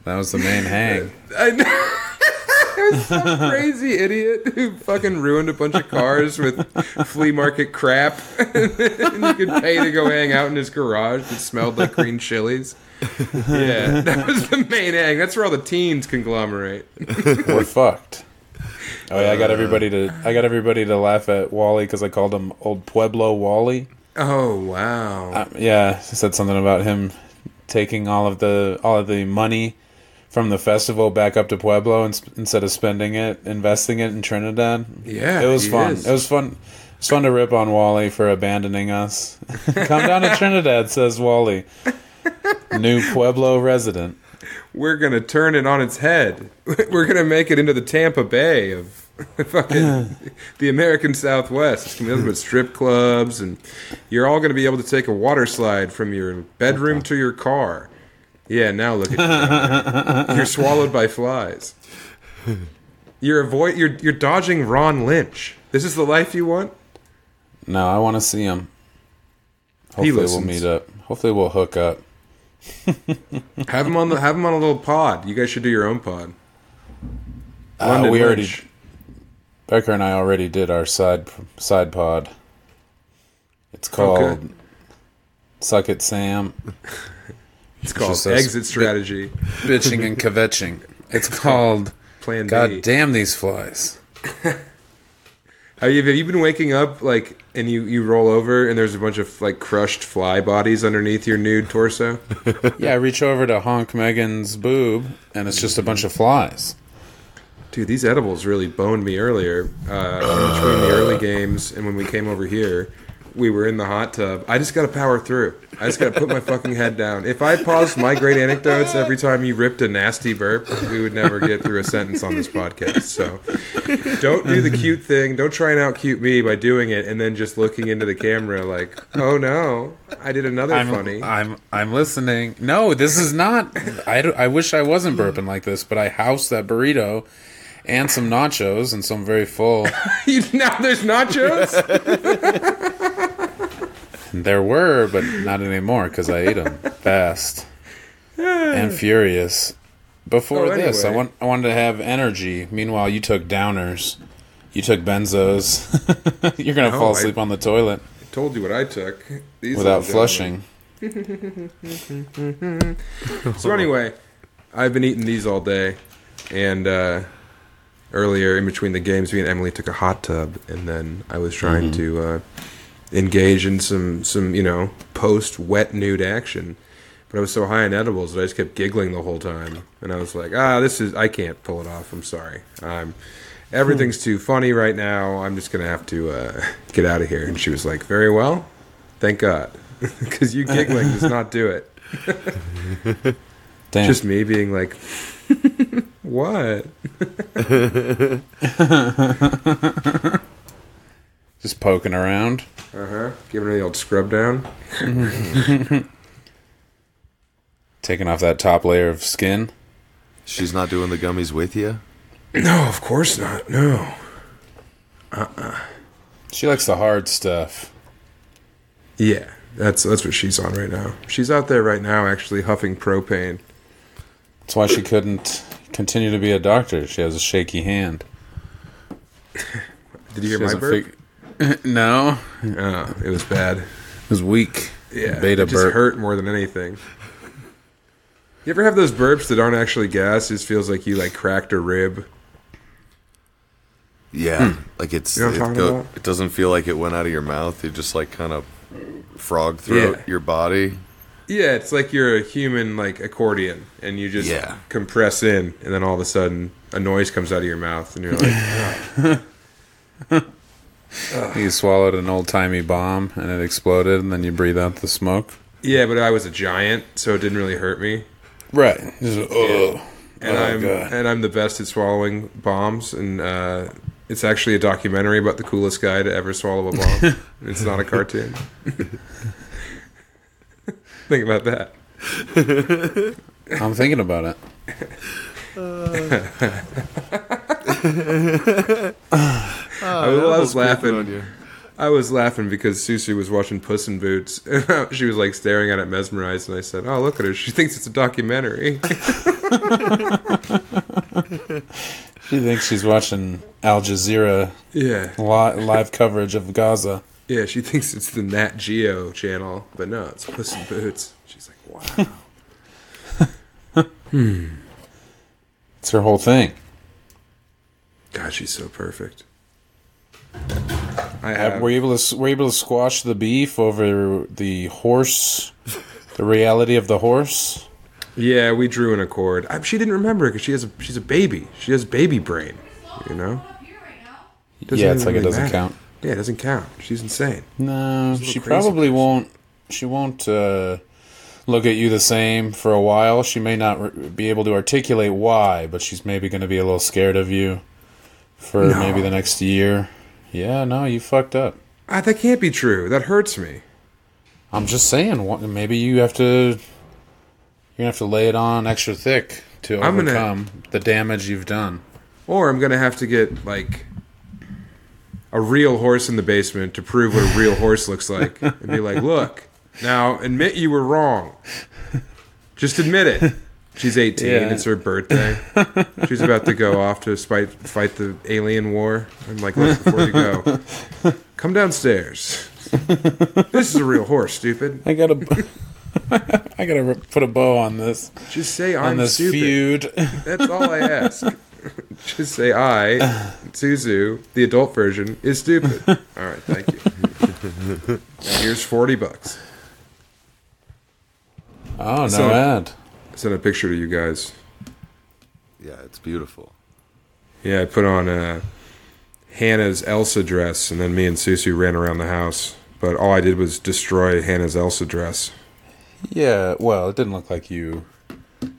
That was the main hang. I know. There's some crazy idiot who fucking ruined a bunch of cars with flea market crap, and you could pay to go hang out in his garage that smelled like green chilies. Yeah, that was the main hang. That's where all the teens conglomerate. We're fucked. Oh yeah, I got everybody to I got everybody to laugh at Wally because I called him Old Pueblo Wally. Oh wow! Uh, yeah, I said something about him taking all of the all of the money from the festival back up to Pueblo and, instead of spending it, investing it in Trinidad. Yeah, it was fun. is. It was fun. It's fun to rip on Wally for abandoning us. Come down to Trinidad, says Wally, new Pueblo resident. We're gonna turn it on its head. We're gonna make it into the Tampa Bay of fucking the American Southwest. It's gonna be nothing but strip clubs, and you're all gonna be able to take a water slide from your bedroom to your car. Yeah, now look at you. you're swallowed by flies. You're avoid. You're you're dodging Ron Lynch. This is the life you want. No, I want to see him. Hopefully, we'll meet up. Hopefully, we'll hook up. Have him on the. Have him on a little pod. You guys should do your own pod. Uh, we already, Becker and I already did our side side pod. It's called Okay. "Suck It, Sam." It's called us exit strategy. Bitching and kvetching. It's called Plan B. "God damn these flies." Have you, have you been waking up like and you, you roll over and there's a bunch of like crushed fly bodies underneath your nude torso? Yeah, I reach over to honk Megan's boob, and it's just a bunch of flies. Dude, these edibles really boned me earlier. Uh, in between the early games and when we came over here, we were in the hot tub. I just got to power through. I just got to put my fucking head down. If I paused my great anecdotes every time you ripped a nasty burp, we would never get through a sentence on this podcast. So don't do the cute thing. Don't try and out cute me by doing it and then just looking into the camera like, oh no, I did another I'm funny. I'm I'm listening. No, this is not. I, I wish I wasn't burping like this, but I housed that burrito and some nachos, and so I'm very full. Now there's nachos? There were, but not anymore because I ate them fast and furious. Before Oh, this, I want I wanted to have energy. Meanwhile, you took downers. You took benzos. You're gonna No, fall I- asleep on the toilet I Told you what I took. These without flushing. So anyway, I've been eating these all day, and uh, earlier in between the games, me and Emily took a hot tub, and then I was trying to uh, engage in some some you know post wet nude action. But I was so high on edibles that I just kept giggling the whole time, and I was like, ah, this is I can't pull it off. I'm sorry. I'm everything's too funny right now. I'm just gonna have to uh, get out of here. And she was like, very well, thank God, because you giggling does not do it. Damn. Just me being like, what? Just poking around. Uh huh. Giving her the old scrub down. Taking off that top layer of skin. She's not doing the gummies with you. No, of course not. No. Uh-uh. She likes the hard stuff. Yeah, that's that's what she's on right now. She's out there right now, actually huffing propane. That's why she couldn't continue to be a doctor. She has a shaky hand. Did you hear She my doesn't burp? fig- no, Oh, it was bad. it was weak. Yeah, Beta it just burp. hurt more than anything. You ever have those burps that aren't actually gas? It just feels like you like cracked a rib. Yeah, hmm. like it's You know what it, I'm talking go- about? it doesn't feel like it went out of your mouth. You just like kind of frog through Yeah. your body. Yeah, it's like you're a human like accordion, and you just Yeah. compress in, and then all of a sudden a noise comes out of your mouth, and you're like, "Oh." You swallowed an old timey bomb and it exploded, and then you breathe out the smoke. yeah, but I was a giant, so it didn't really hurt me. Right. Just, ugh. and Oh, I'm God. and I'm the best at swallowing bombs, and uh, it's actually a documentary about the coolest guy to ever swallow a bomb. it's not a cartoon. Think about that. I'm thinking about it. I was, I was laughing. I was laughing because Susu was watching Puss in Boots. she was like staring at it, mesmerized, and I said, "Oh, look at her! She thinks it's a documentary." She thinks she's watching Al Jazeera yeah, li- live coverage of Gaza. yeah. She thinks it's the Nat Geo channel, but no, it's Puss in Boots. She's like, "Wow, hmm. It's her whole thing. God, she's so perfect." I Uh, have. Were you able to were you able to squash the beef over the horse, the reality of the horse? Yeah, we drew an accord. I, she didn't remember because she has a she's a baby. She has baby brain. You know. Doesn't yeah, it's like it doesn't matter. count. Yeah, it doesn't count. She's insane. No, She's she probably person. won't. She won't uh, look at you the same for a while. She may not re- be able to articulate why, but she's maybe going to be a little scared of you for No. maybe the next year. Yeah, no, you fucked up. Ah, that can't be true. That hurts me. I'm just saying, maybe you have to gonna have to lay it on extra thick to I'm gonna- overcome the damage you've done. Or I'm gonna have to get like a real horse in the basement to prove what a real horse looks like, and be like, "Look, now admit you were wrong. Just admit it." She's 18. Yeah. It's her birthday. She's about to go off to fight fight the alien war. I'm like, look, before you go, come downstairs. This is a real horse, stupid. I gotta, I gotta put a bow on this Just say on I'm this stupid. feud. That's all I ask. Just say I, Suzu, the adult version, is stupid. All right, thank you. Now here's forty bucks. Oh no So- ad. I sent a picture to you guys. Yeah, it's beautiful. Yeah, I put on uh, Hannah's Elsa dress, and then me and Susu ran around the house. But all I did was destroy Hannah's Elsa dress. Yeah, well, it didn't look like you.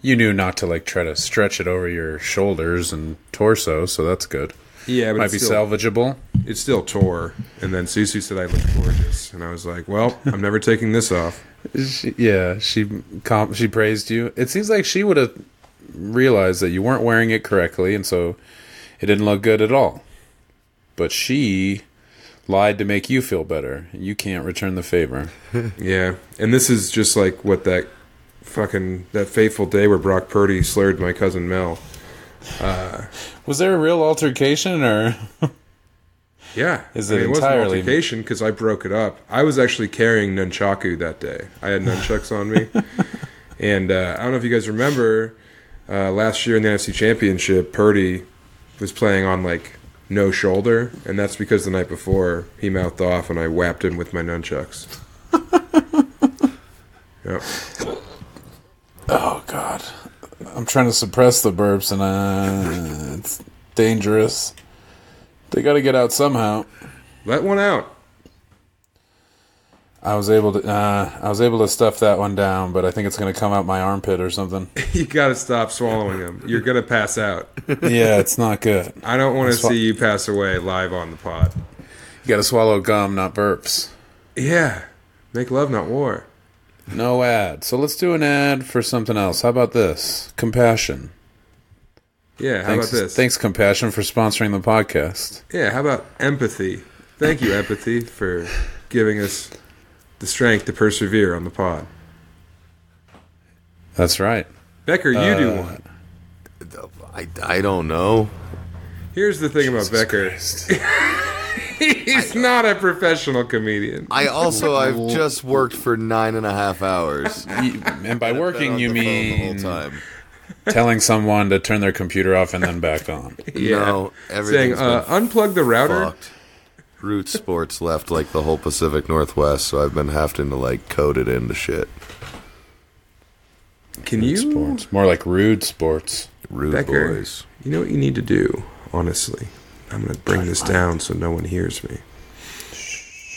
You knew not to like try to stretch it over your shoulders and torso, so that's good. Yeah, but Might be still, salvageable. it still tore. And then Susu said I looked gorgeous, and I was like, "Well, I'm never taking this off." She, yeah, she comp- she praised you. It seems like she would have realized that you weren't wearing it correctly, and so it didn't look good at all. But she lied to make you feel better. You can't return the favor. Yeah, and this is just like what that fucking that fateful day where Brock Purdy slurred my cousin Mel. Uh, Was there a real altercation, or Yeah, Is I it mean, it entirely- altercation because I broke it up. I was actually carrying nunchaku that day. I had nunchucks on me, and uh, I don't know if you guys remember uh, last year in the NFC Championship, Purdy was playing on like no shoulder, and that's because the night before he mouthed off, and I whapped him with my nunchucks. yep. oh god, I'm trying to suppress the burps, and uh, it's dangerous. They got to get out somehow. Let one out. I was able to uh, I was able to stuff that one down, but I think it's going to come out my armpit or something. You got to stop swallowing them. You're gonna pass out. yeah, it's not good. I don't want to Swa- see you pass away live on the pod. You got to swallow gum, not burps. Yeah, make love, not war. No ad. So let's do an ad for something else. How about this? Compassion. Yeah, how Thanks, about this? Thanks, Compassion, for sponsoring the podcast. Yeah, how about empathy? Thank you, empathy, for giving us the strength to persevere on the pod. That's right. Becker, you do Uh, one. I, I don't know. Here's the thing about Becker. He's not a professional comedian. I also I've just worked for nine and a half hours. You- and by working, you on the phone mean the whole time. Telling someone to turn their computer off and then back on. Yeah. No, Saying, uh, unplug the router. fucked. Root Sports left like the whole Pacific Northwest, so I've been having to like code it into shit. Can you? Sports. More like rude sports. Rude Becker. boys. You know what you need to do, honestly? I'm going to bring this down so no one hears me.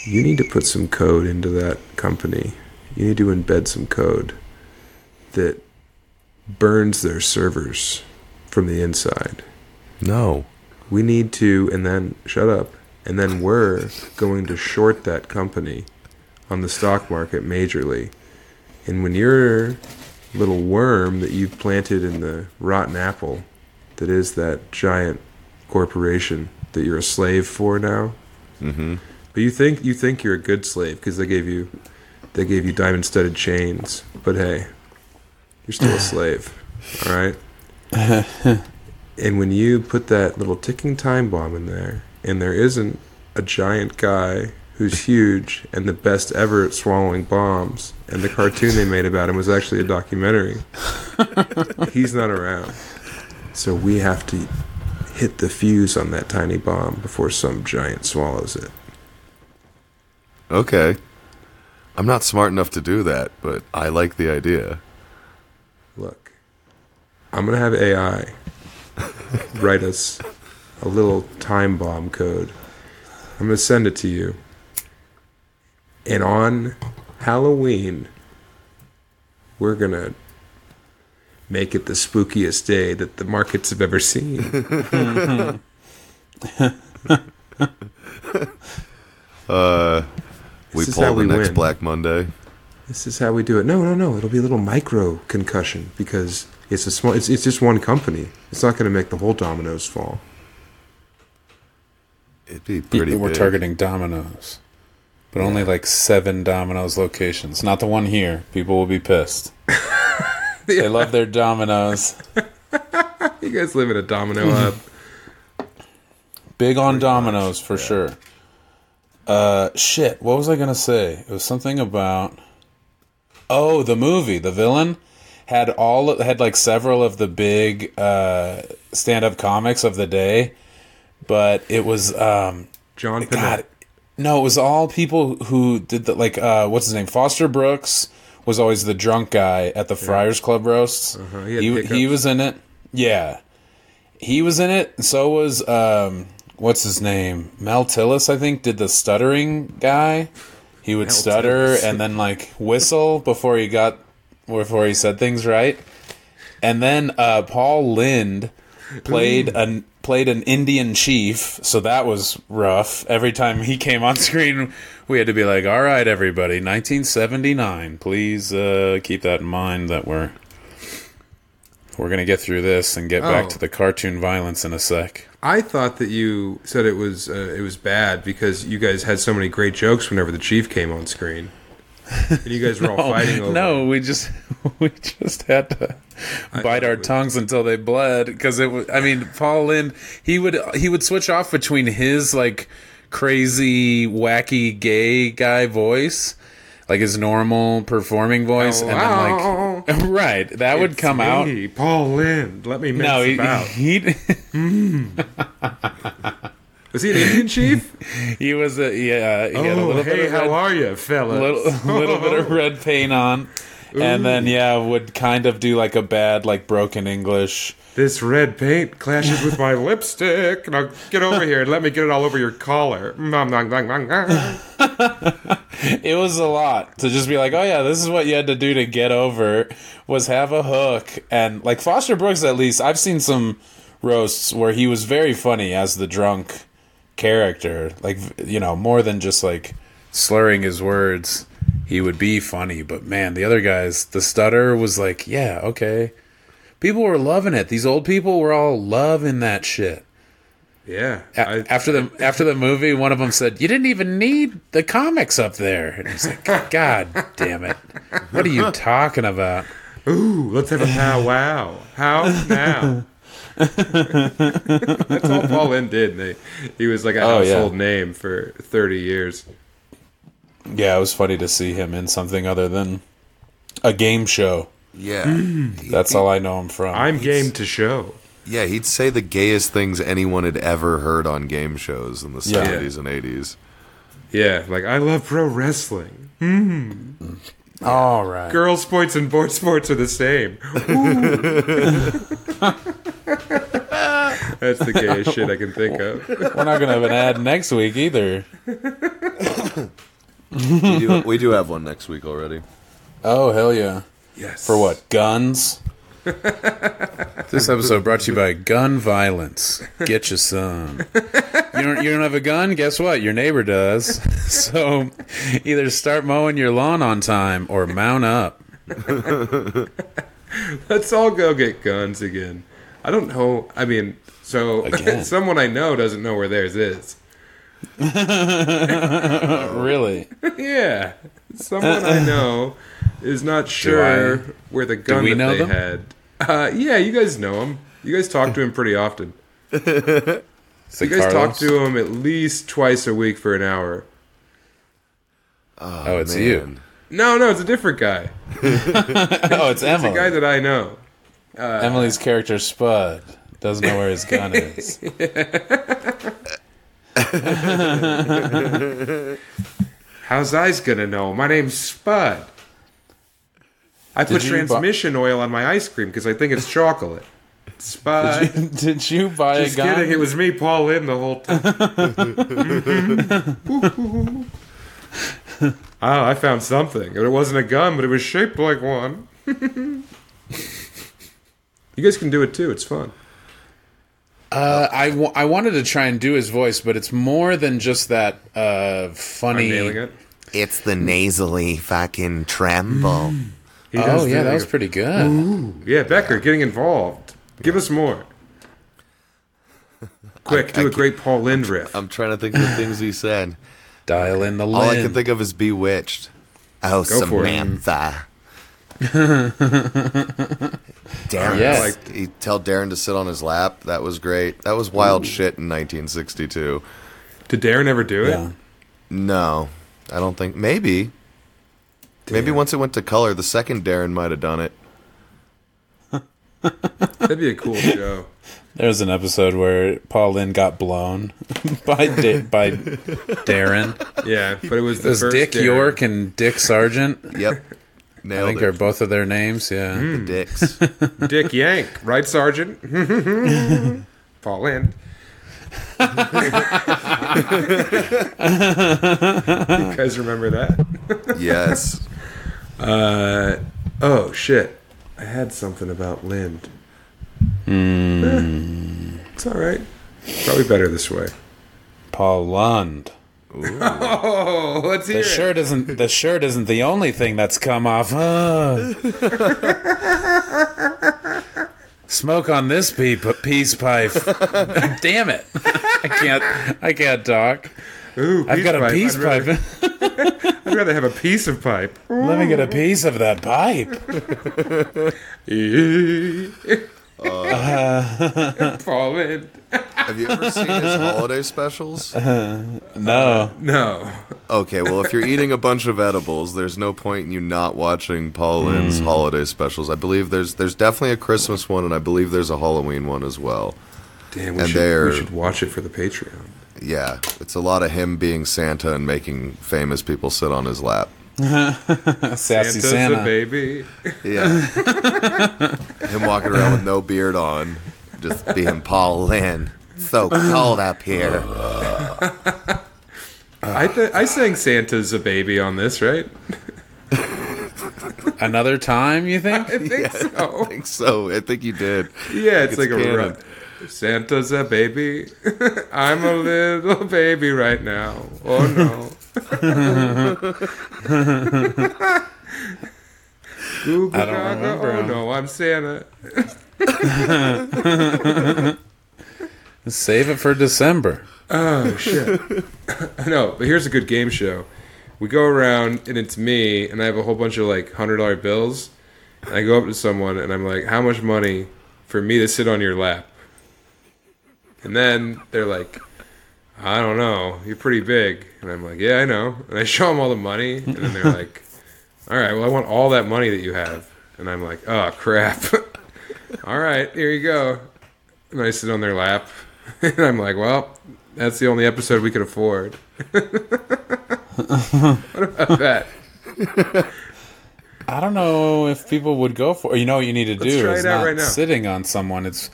You need to put some code into that company. You need to embed some code that burns their servers from the inside. No. We need to, and then, shut up, and then we're going to short that company on the stock market majorly. And when your little worm that you've planted in the rotten apple that is that giant corporation that you're a slave for now, Mm-hmm. but you think you think you're a good slave because they gave you they gave you diamond studded chains. But hey, you're still a slave. All right. and when you put that little ticking time bomb in there, and there isn't a giant guy who's huge and the best ever at swallowing bombs, and the cartoon they made about him was actually a documentary. He's not around. So we have to hit the fuse on that tiny bomb before some giant swallows it. Okay. I'm not smart enough to do that, but I like the idea. Look, I'm gonna have AI write us a little time bomb code. I'm gonna send it to you. And on Halloween, we're gonna make it the spookiest day that the markets have ever seen. Uh, we This pull the we next win. Black Monday. This is how we do it. No, no, no. It'll be a little micro concussion because it's a small. It's it's just one company. It's not going to make the whole dominoes fall. It'd be pretty. We're big. targeting Domino's, but only like seven Domino's locations. Not the one here. People will be pissed. They love their Domino's. You guys live in a domino hub. Big on Domino's for sure. Uh, shit. What was I gonna say? It was something about. Oh, the movie, the villain had all had like several of the big uh, stand-up comics of the day, but it was um, John God, no, it was all people who did the like. Uh, what's his name? Foster Brooks was always the drunk guy at the Friars Club roasts. Uh-huh, he He he was in it. Yeah, he was in it. So was um, what's his name? Mel Tillis, I think, did the stuttering guy. He would stutter and then like whistle before he got before he said things right. And then uh, Paul Lynde played an played an Indian chief, so that was rough. Every time he came on screen, we had to be like, "All right, everybody, 1979. Please uh, keep that in mind that we're we're gonna get through this and get back Oh. to the cartoon violence in a sec." I thought that you said it was uh, it was bad because you guys had so many great jokes whenever the chief came on screen, and you guys were all fighting over. no, we just we just had to bite our was- tongues until they bled because it was. I mean, Paul Lynde he would he would switch off between his like crazy wacky gay guy voice, like his normal performing voice, and then like right that would It's come out. Paul Lynde. Let me mix No, he, about. he Was he an Indian chief? he was a yeah he had a oh, little hey, bit of how red, are you, fellas? little little bit of red paint on. And then yeah, would kind of do like a bad like broken English. This red paint clashes with my lipstick. Now get over here and let me get it all over your collar. It was a lot to just be like, oh yeah, this is what you had to do to get over was have a hook and like Foster Brooks at least I've seen some roasts where he was very funny as the drunk character, like you know, more than just like slurring his words. He would be funny, but man, the other guys, the stutter was like, yeah, okay. People were loving it. These old people were all loving that shit. Yeah. I- after the after the movie, one of them said, "You didn't even need the comics up there." And he's like, "God damn it! What are you talking about?" Ooh, let's have a powwow. How now? That's all Paul Lynde did. They, he was like a Oh, yeah. household name for 30 years. Yeah, it was funny to see him in something other than a game show. Yeah, mm. That's all I know him from. I'm game to show. yeah. He'd say the gayest things anyone had ever heard on game shows in the Yeah. seventies and eighties. Yeah, like I love pro wrestling. Mm-hmm. all right. Girl sports and boy sports are the same. That's the gayest shit I can think of. We're not gonna have an ad next week either. we, do, we do have one next week already. Oh hell yeah! Yes. For what? Guns. this episode brought to you by Gun Violence. Get you some. You don't, you don't have a gun? Guess what? Your neighbor does. So either start mowing your lawn on time or mount up. Let's all go get guns again. I don't know. I mean, so Again. someone I know doesn't know where theirs is. Really? Yeah, someone I know is not sure I- where the gun we that know they them? had. Uh, yeah, you guys know him. You guys talk to him pretty often. Is You it guys talk to him at least twice a week for an hour. Oh, it's you. No, no, it's a different guy. Oh, it's It's a guy that I know. Emily's character Spud doesn't know where his gun is. How's I's gonna know? My name's Spud. I put you bu- transmission oil on my ice cream because I think it's chocolate. Spud. Did you buy Just a gun? kidding. It was me, Paul Lynde, the whole time. oh, I found something. It wasn't a gun, but it was shaped like one. you guys can do it too. It's fun. Uh, I, w- I wanted to try and do his voice, but it's more than just that uh, I'm funny. nailing it. It's the nasally fucking tremble. He Oh does yeah, the- that was pretty good. Yeah, Becker, getting involved. Give us more. Quick, do a great Paul Lynde riff. I'm trying to think of the things he said. Dial in the line. All I can think of is bewitched. Oh, Go for it. Samantha. Darren, Yes. like he tell Darren to sit on his lap. That was great. That was wild shit in 1962. Did Darren ever do it? Yeah. No, I don't think. Maybe, maybe once it went to color, the second Darren might have done it. That'd be a cool show. There was an episode where Paul Lynde got blown by da- by Darren. Yeah, but it was It was first Dick Darren. York and Dick Sargent. Yep, I think it. are both of their names. Yeah. Hmm. The dicks. Dick Yank, right, Sergeant? Paul Lynde. you guys remember that? yes. Uh, oh shit! I had something about Lynde. Eh, it's all right. Probably better this way. Paul Lund. Oh, let's hear The it. shirt isn't the shirt isn't the only thing that's come off. Ah. Smoke on this pea, peace pipe. Damn it! I can't. I can't talk. Ooh, I've got a pipe. peace I'd rather, pipe. I'd rather have a piece of pipe. Let me get a piece of that pipe. Paul Lynde. Have you ever seen his holiday specials? No. No. Okay, well, if you're eating a bunch of edibles, there's no point in you not watching Paul Lynde's hmm. holiday specials. I believe there's there's definitely a Christmas one, and I believe there's a Halloween one as well. Damn, we And should, we should watch it for the Patreon. Yeah, it's a lot of him being Santa and making famous people sit on his lap. Sassy Santa's Santa. a baby. Yeah, him walking around with no beard on, just being Paul Lynde. So cold up here. I th- I sang Santa's a baby on this, right? Another time, you think? I think so. I think so. I think you did. Yeah, it's it's like a canon. Santa's a baby. I'm a little baby right now. Oh no. Ooh, I don't remember Oh no, I'm Santa. Save it for December. Oh shit. no, but here's a good game show. We go around and it's me and I have a whole bunch of like hundred dollar bills. And I go up to someone and I'm like, How much money for me to sit on your lap? And then they're like, I don't know, you're pretty big. And I'm like, Yeah, I know. And I show them all the money and then they're like, All right, well I want all that money that you have. And I'm like, Oh crap. all right, here you go. And I sit on their lap and I'm like, Well, that's the only episode we could afford. what about that? I don't know if people would go for. You know what you need to do try is not right sitting on someone. It's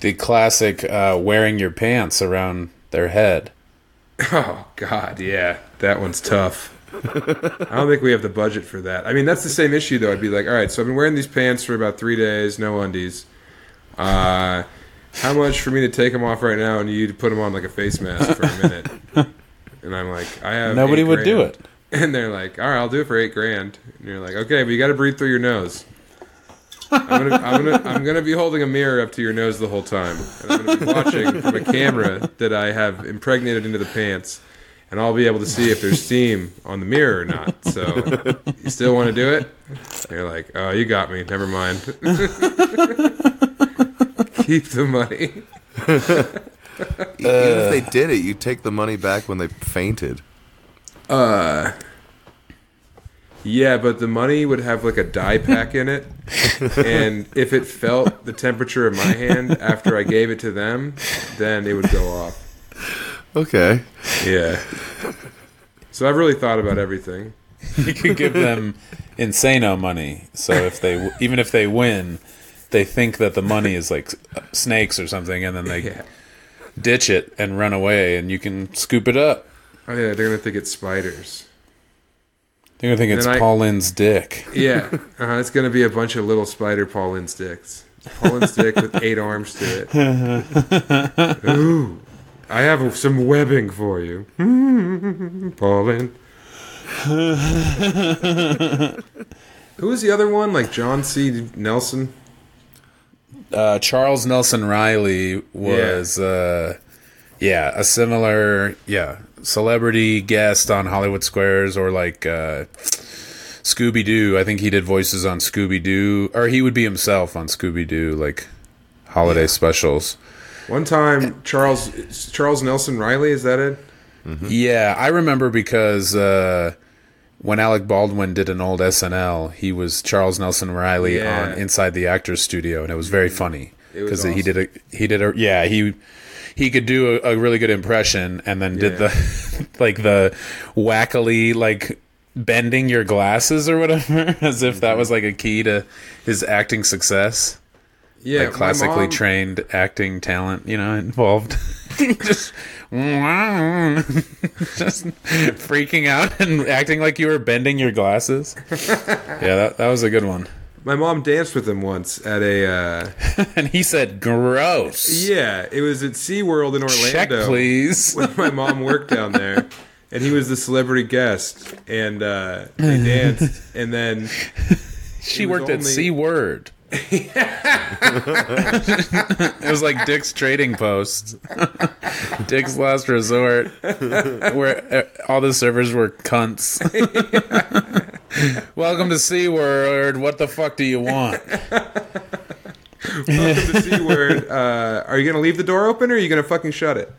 the classic uh, wearing your pants around their head. Oh God, yeah, that one's tough. I don't think we have the budget for that. I mean, that's the same issue though. I'd be like, all right, so I've been wearing these pants for about three days, no undies. Uh, how much for me to take them off right now and you to put them on like a face mask for a minute? And I'm like, I have Nobody would do it. And they're like, all right, I'll do it for eight grand. And you're like, okay, but you got to breathe through your nose. I'm gonna, I'm gonna, I'm gonna be holding a mirror up to your nose the whole time, and I'm gonna be watching from a camera that I have impregnated into the pants, and I'll be able to see if there's steam on the mirror or not. So, you still want to do it? And you're like, oh, you got me. Never mind. Keep the money. Even if they did it, you take the money back when they fainted. Uh, Yeah, but the money would have like a dye pack in it, and if it felt the temperature of my hand after I gave it to them, then it would go off. Okay. Yeah. So I've really thought about everything. You could give them insano money. So if they even if they win, they think that the money is like snakes or something, and then they Yeah. ditch it and run away, and you can scoop it up. Oh yeah, they're gonna think it's spiders. They're gonna think it's then I- Pauline's dick. Yeah, uh, it's gonna be a bunch of little spider Paulin sticks. Paulin stick with eight arms to it. Ooh, I have some webbing for you, Paulin. Who was the other one? Like John C. Nelson? Uh, Charles Nelson Reilly was, uh, yeah, a similar, yeah, celebrity guest on Hollywood Squares or like uh, Scooby Doo. I think he did voices on Scooby Doo, or he would be himself on Scooby Doo, like holiday specials. One time, Charles Charles Nelson Reilly. Is that it? Yeah, I remember because uh, when Alec Baldwin did an old SNL, he was Charles Nelson Reilly Yeah. on Inside the Actors Studio, and it was very funny It was because he did a he did a yeah he he could do a, a really good impression, and then did the like the wackily like bending your glasses or whatever, as if that mm-hmm. was like a key to his acting success. Yeah, like classically mom, trained acting talent, you know, involved. just, just freaking out and acting like you were bending your glasses. yeah, that, that was a good one. My mom danced with him once at a. Uh, And he said, "Gross." yeah, it was at SeaWorld in Orlando. Check, please. when my mom worked down there, and he was the celebrity guest, and uh, they danced, and then She worked at only- C Word. it was like Dick's Trading Post, Dick's Last Resort, where uh, all the servers were cunts. Welcome to SeaWorld. What the fuck do you want? welcome to SeaWorld. Uh, are you gonna leave the door open, or are you gonna fucking shut it?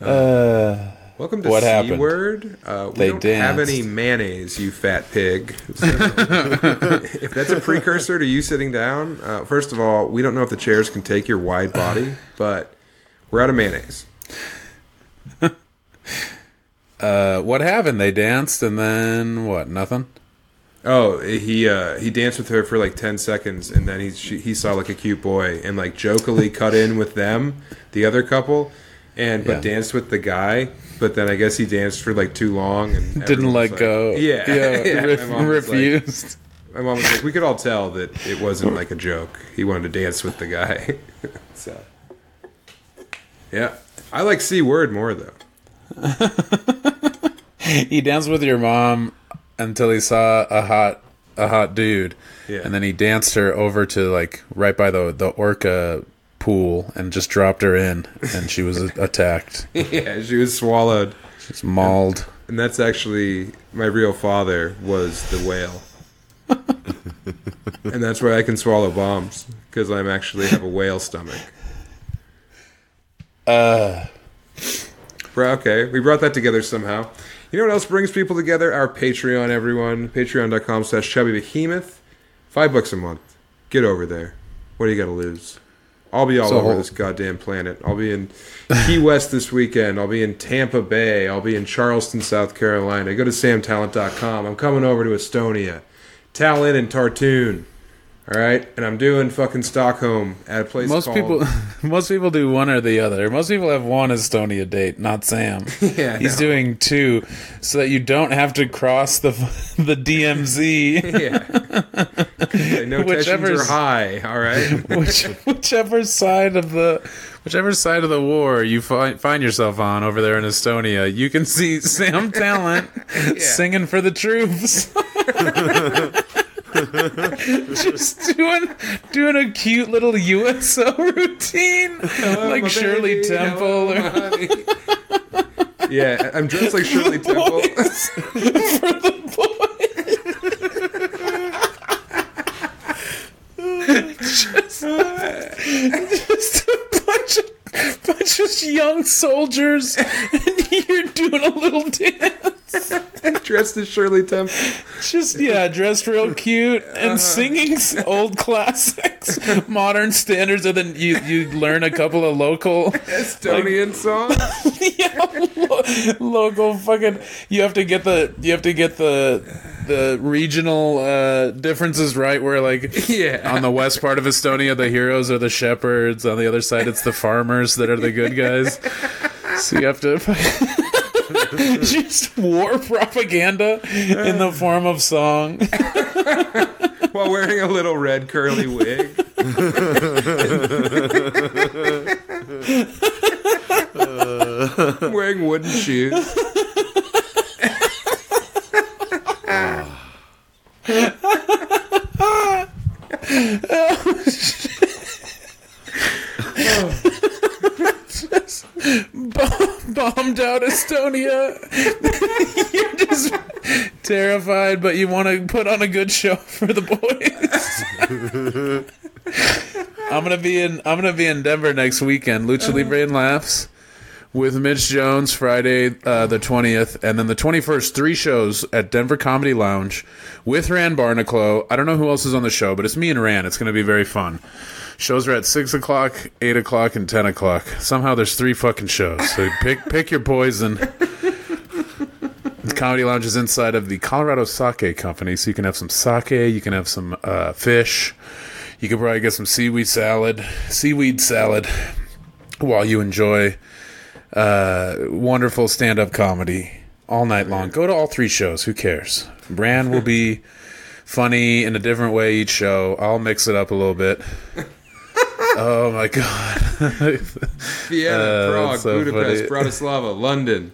Welcome to What happened? SeaWord. Uh, we They don't have any mayonnaise, you fat pig. So, if that's a precursor to you sitting down, uh, first of all, we don't know if the chairs can take your wide body, but we're out of mayonnaise. Uh, what happened? They danced and then what? Nothing. Oh, he uh, he danced with her for like ten seconds, and then he she, he saw like a cute boy, and like jokily cut in with them, the other couple, and but Yeah. danced with the guy. But then I guess he danced for like too long and Didn't let like- go. Yeah, yeah. yeah, ref- my was like- refused. My mom was like, we could all tell that it wasn't like a joke. He wanted to dance with the guy. so, yeah. I like C word more, though. he danced with your mom until he saw a hot a hot dude, Yeah. and then he danced her over to like right by the the orca pool and just dropped her in, and she was attacked. yeah, she was swallowed. She's mauled. And that's actually my real father was the whale. and that's why I can swallow bombs, because I'm actually have a whale stomach. Uh, Bro, okay, we brought that together somehow. You know what else brings people together? Our Patreon, everyone. Patreon.com slash chubby behemoth. Five bucks a month. Get over there. What do you got to lose? I'll be all So- over this goddamn planet. I'll be in Key West this weekend. I'll be in Tampa Bay. I'll be in Charleston, South Carolina. Go to samtallent.com. I'm coming over to Estonia. Tallinn and Tartoon. All right? And I'm doing fucking Stockholm at a place most called... people, most people do one or the other. Most people have one Estonia date, not Sam. Yeah, He's no. doing two, so that you don't have to cross the the DMZ. Yeah. Okay, no are high, all right? Which, whichever side of the whichever side of the war you find find yourself on over there in Estonia, you can see Sam Tallent singing for the troops. Just doing doing a cute little USO routine, like Shirley baby, Temple. hello, Or, yeah, I'm dressed like Shirley Temple. for the boys. just, just a bunch of, bunch of young soldiers, and you're doing a little dance. dressed as Shirley Temple. Just yeah, dressed real cute and uh-huh. singing old classics, modern standards, and then you you learn a couple of local Estonian song. yeah, lo- local fucking. You have to get the you have to get the the regional uh, differences right. Where like Yeah. on the west part of Estonia, the heroes are the shepherds. On the other side, it's the farmers that are the good guys. So you have to. Just war propaganda in the form of song. While wearing a little red curly wig. I'm wearing wooden shoes. Bombed out Estonia. You're just terrified, but you want to put on a good show for the boys. I'm gonna be in. I'm gonna be in Denver next weekend. Lucha uh-huh. Libre and Laughs with Mitch Jones Friday uh, the 20th, and then the 21st. Three shows at Denver Comedy Lounge with Rand Barnacle. I don't know who else is on the show, but it's me and Rand. It's gonna be very fun. Shows are at six o'clock, eight o'clock, and ten o'clock. Somehow there's three fucking shows. So pick pick your poison. The Comedy Lounge is inside of the Colorado Sake Company, so you can have some sake, you can have some uh, fish, you could probably get some seaweed salad, seaweed salad, while you enjoy uh, wonderful stand-up comedy all night long. Go to all three shows. Who cares? Rand will be funny in a different way each show. I'll mix it up a little bit. Oh my god! Vienna, Uh, Prague, so Budapest, funny. Bratislava, London,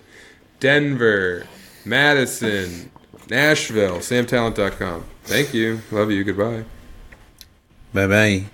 Denver, Madison, Nashville, samtallent.com. Thank you. Love you. Goodbye. bye bye.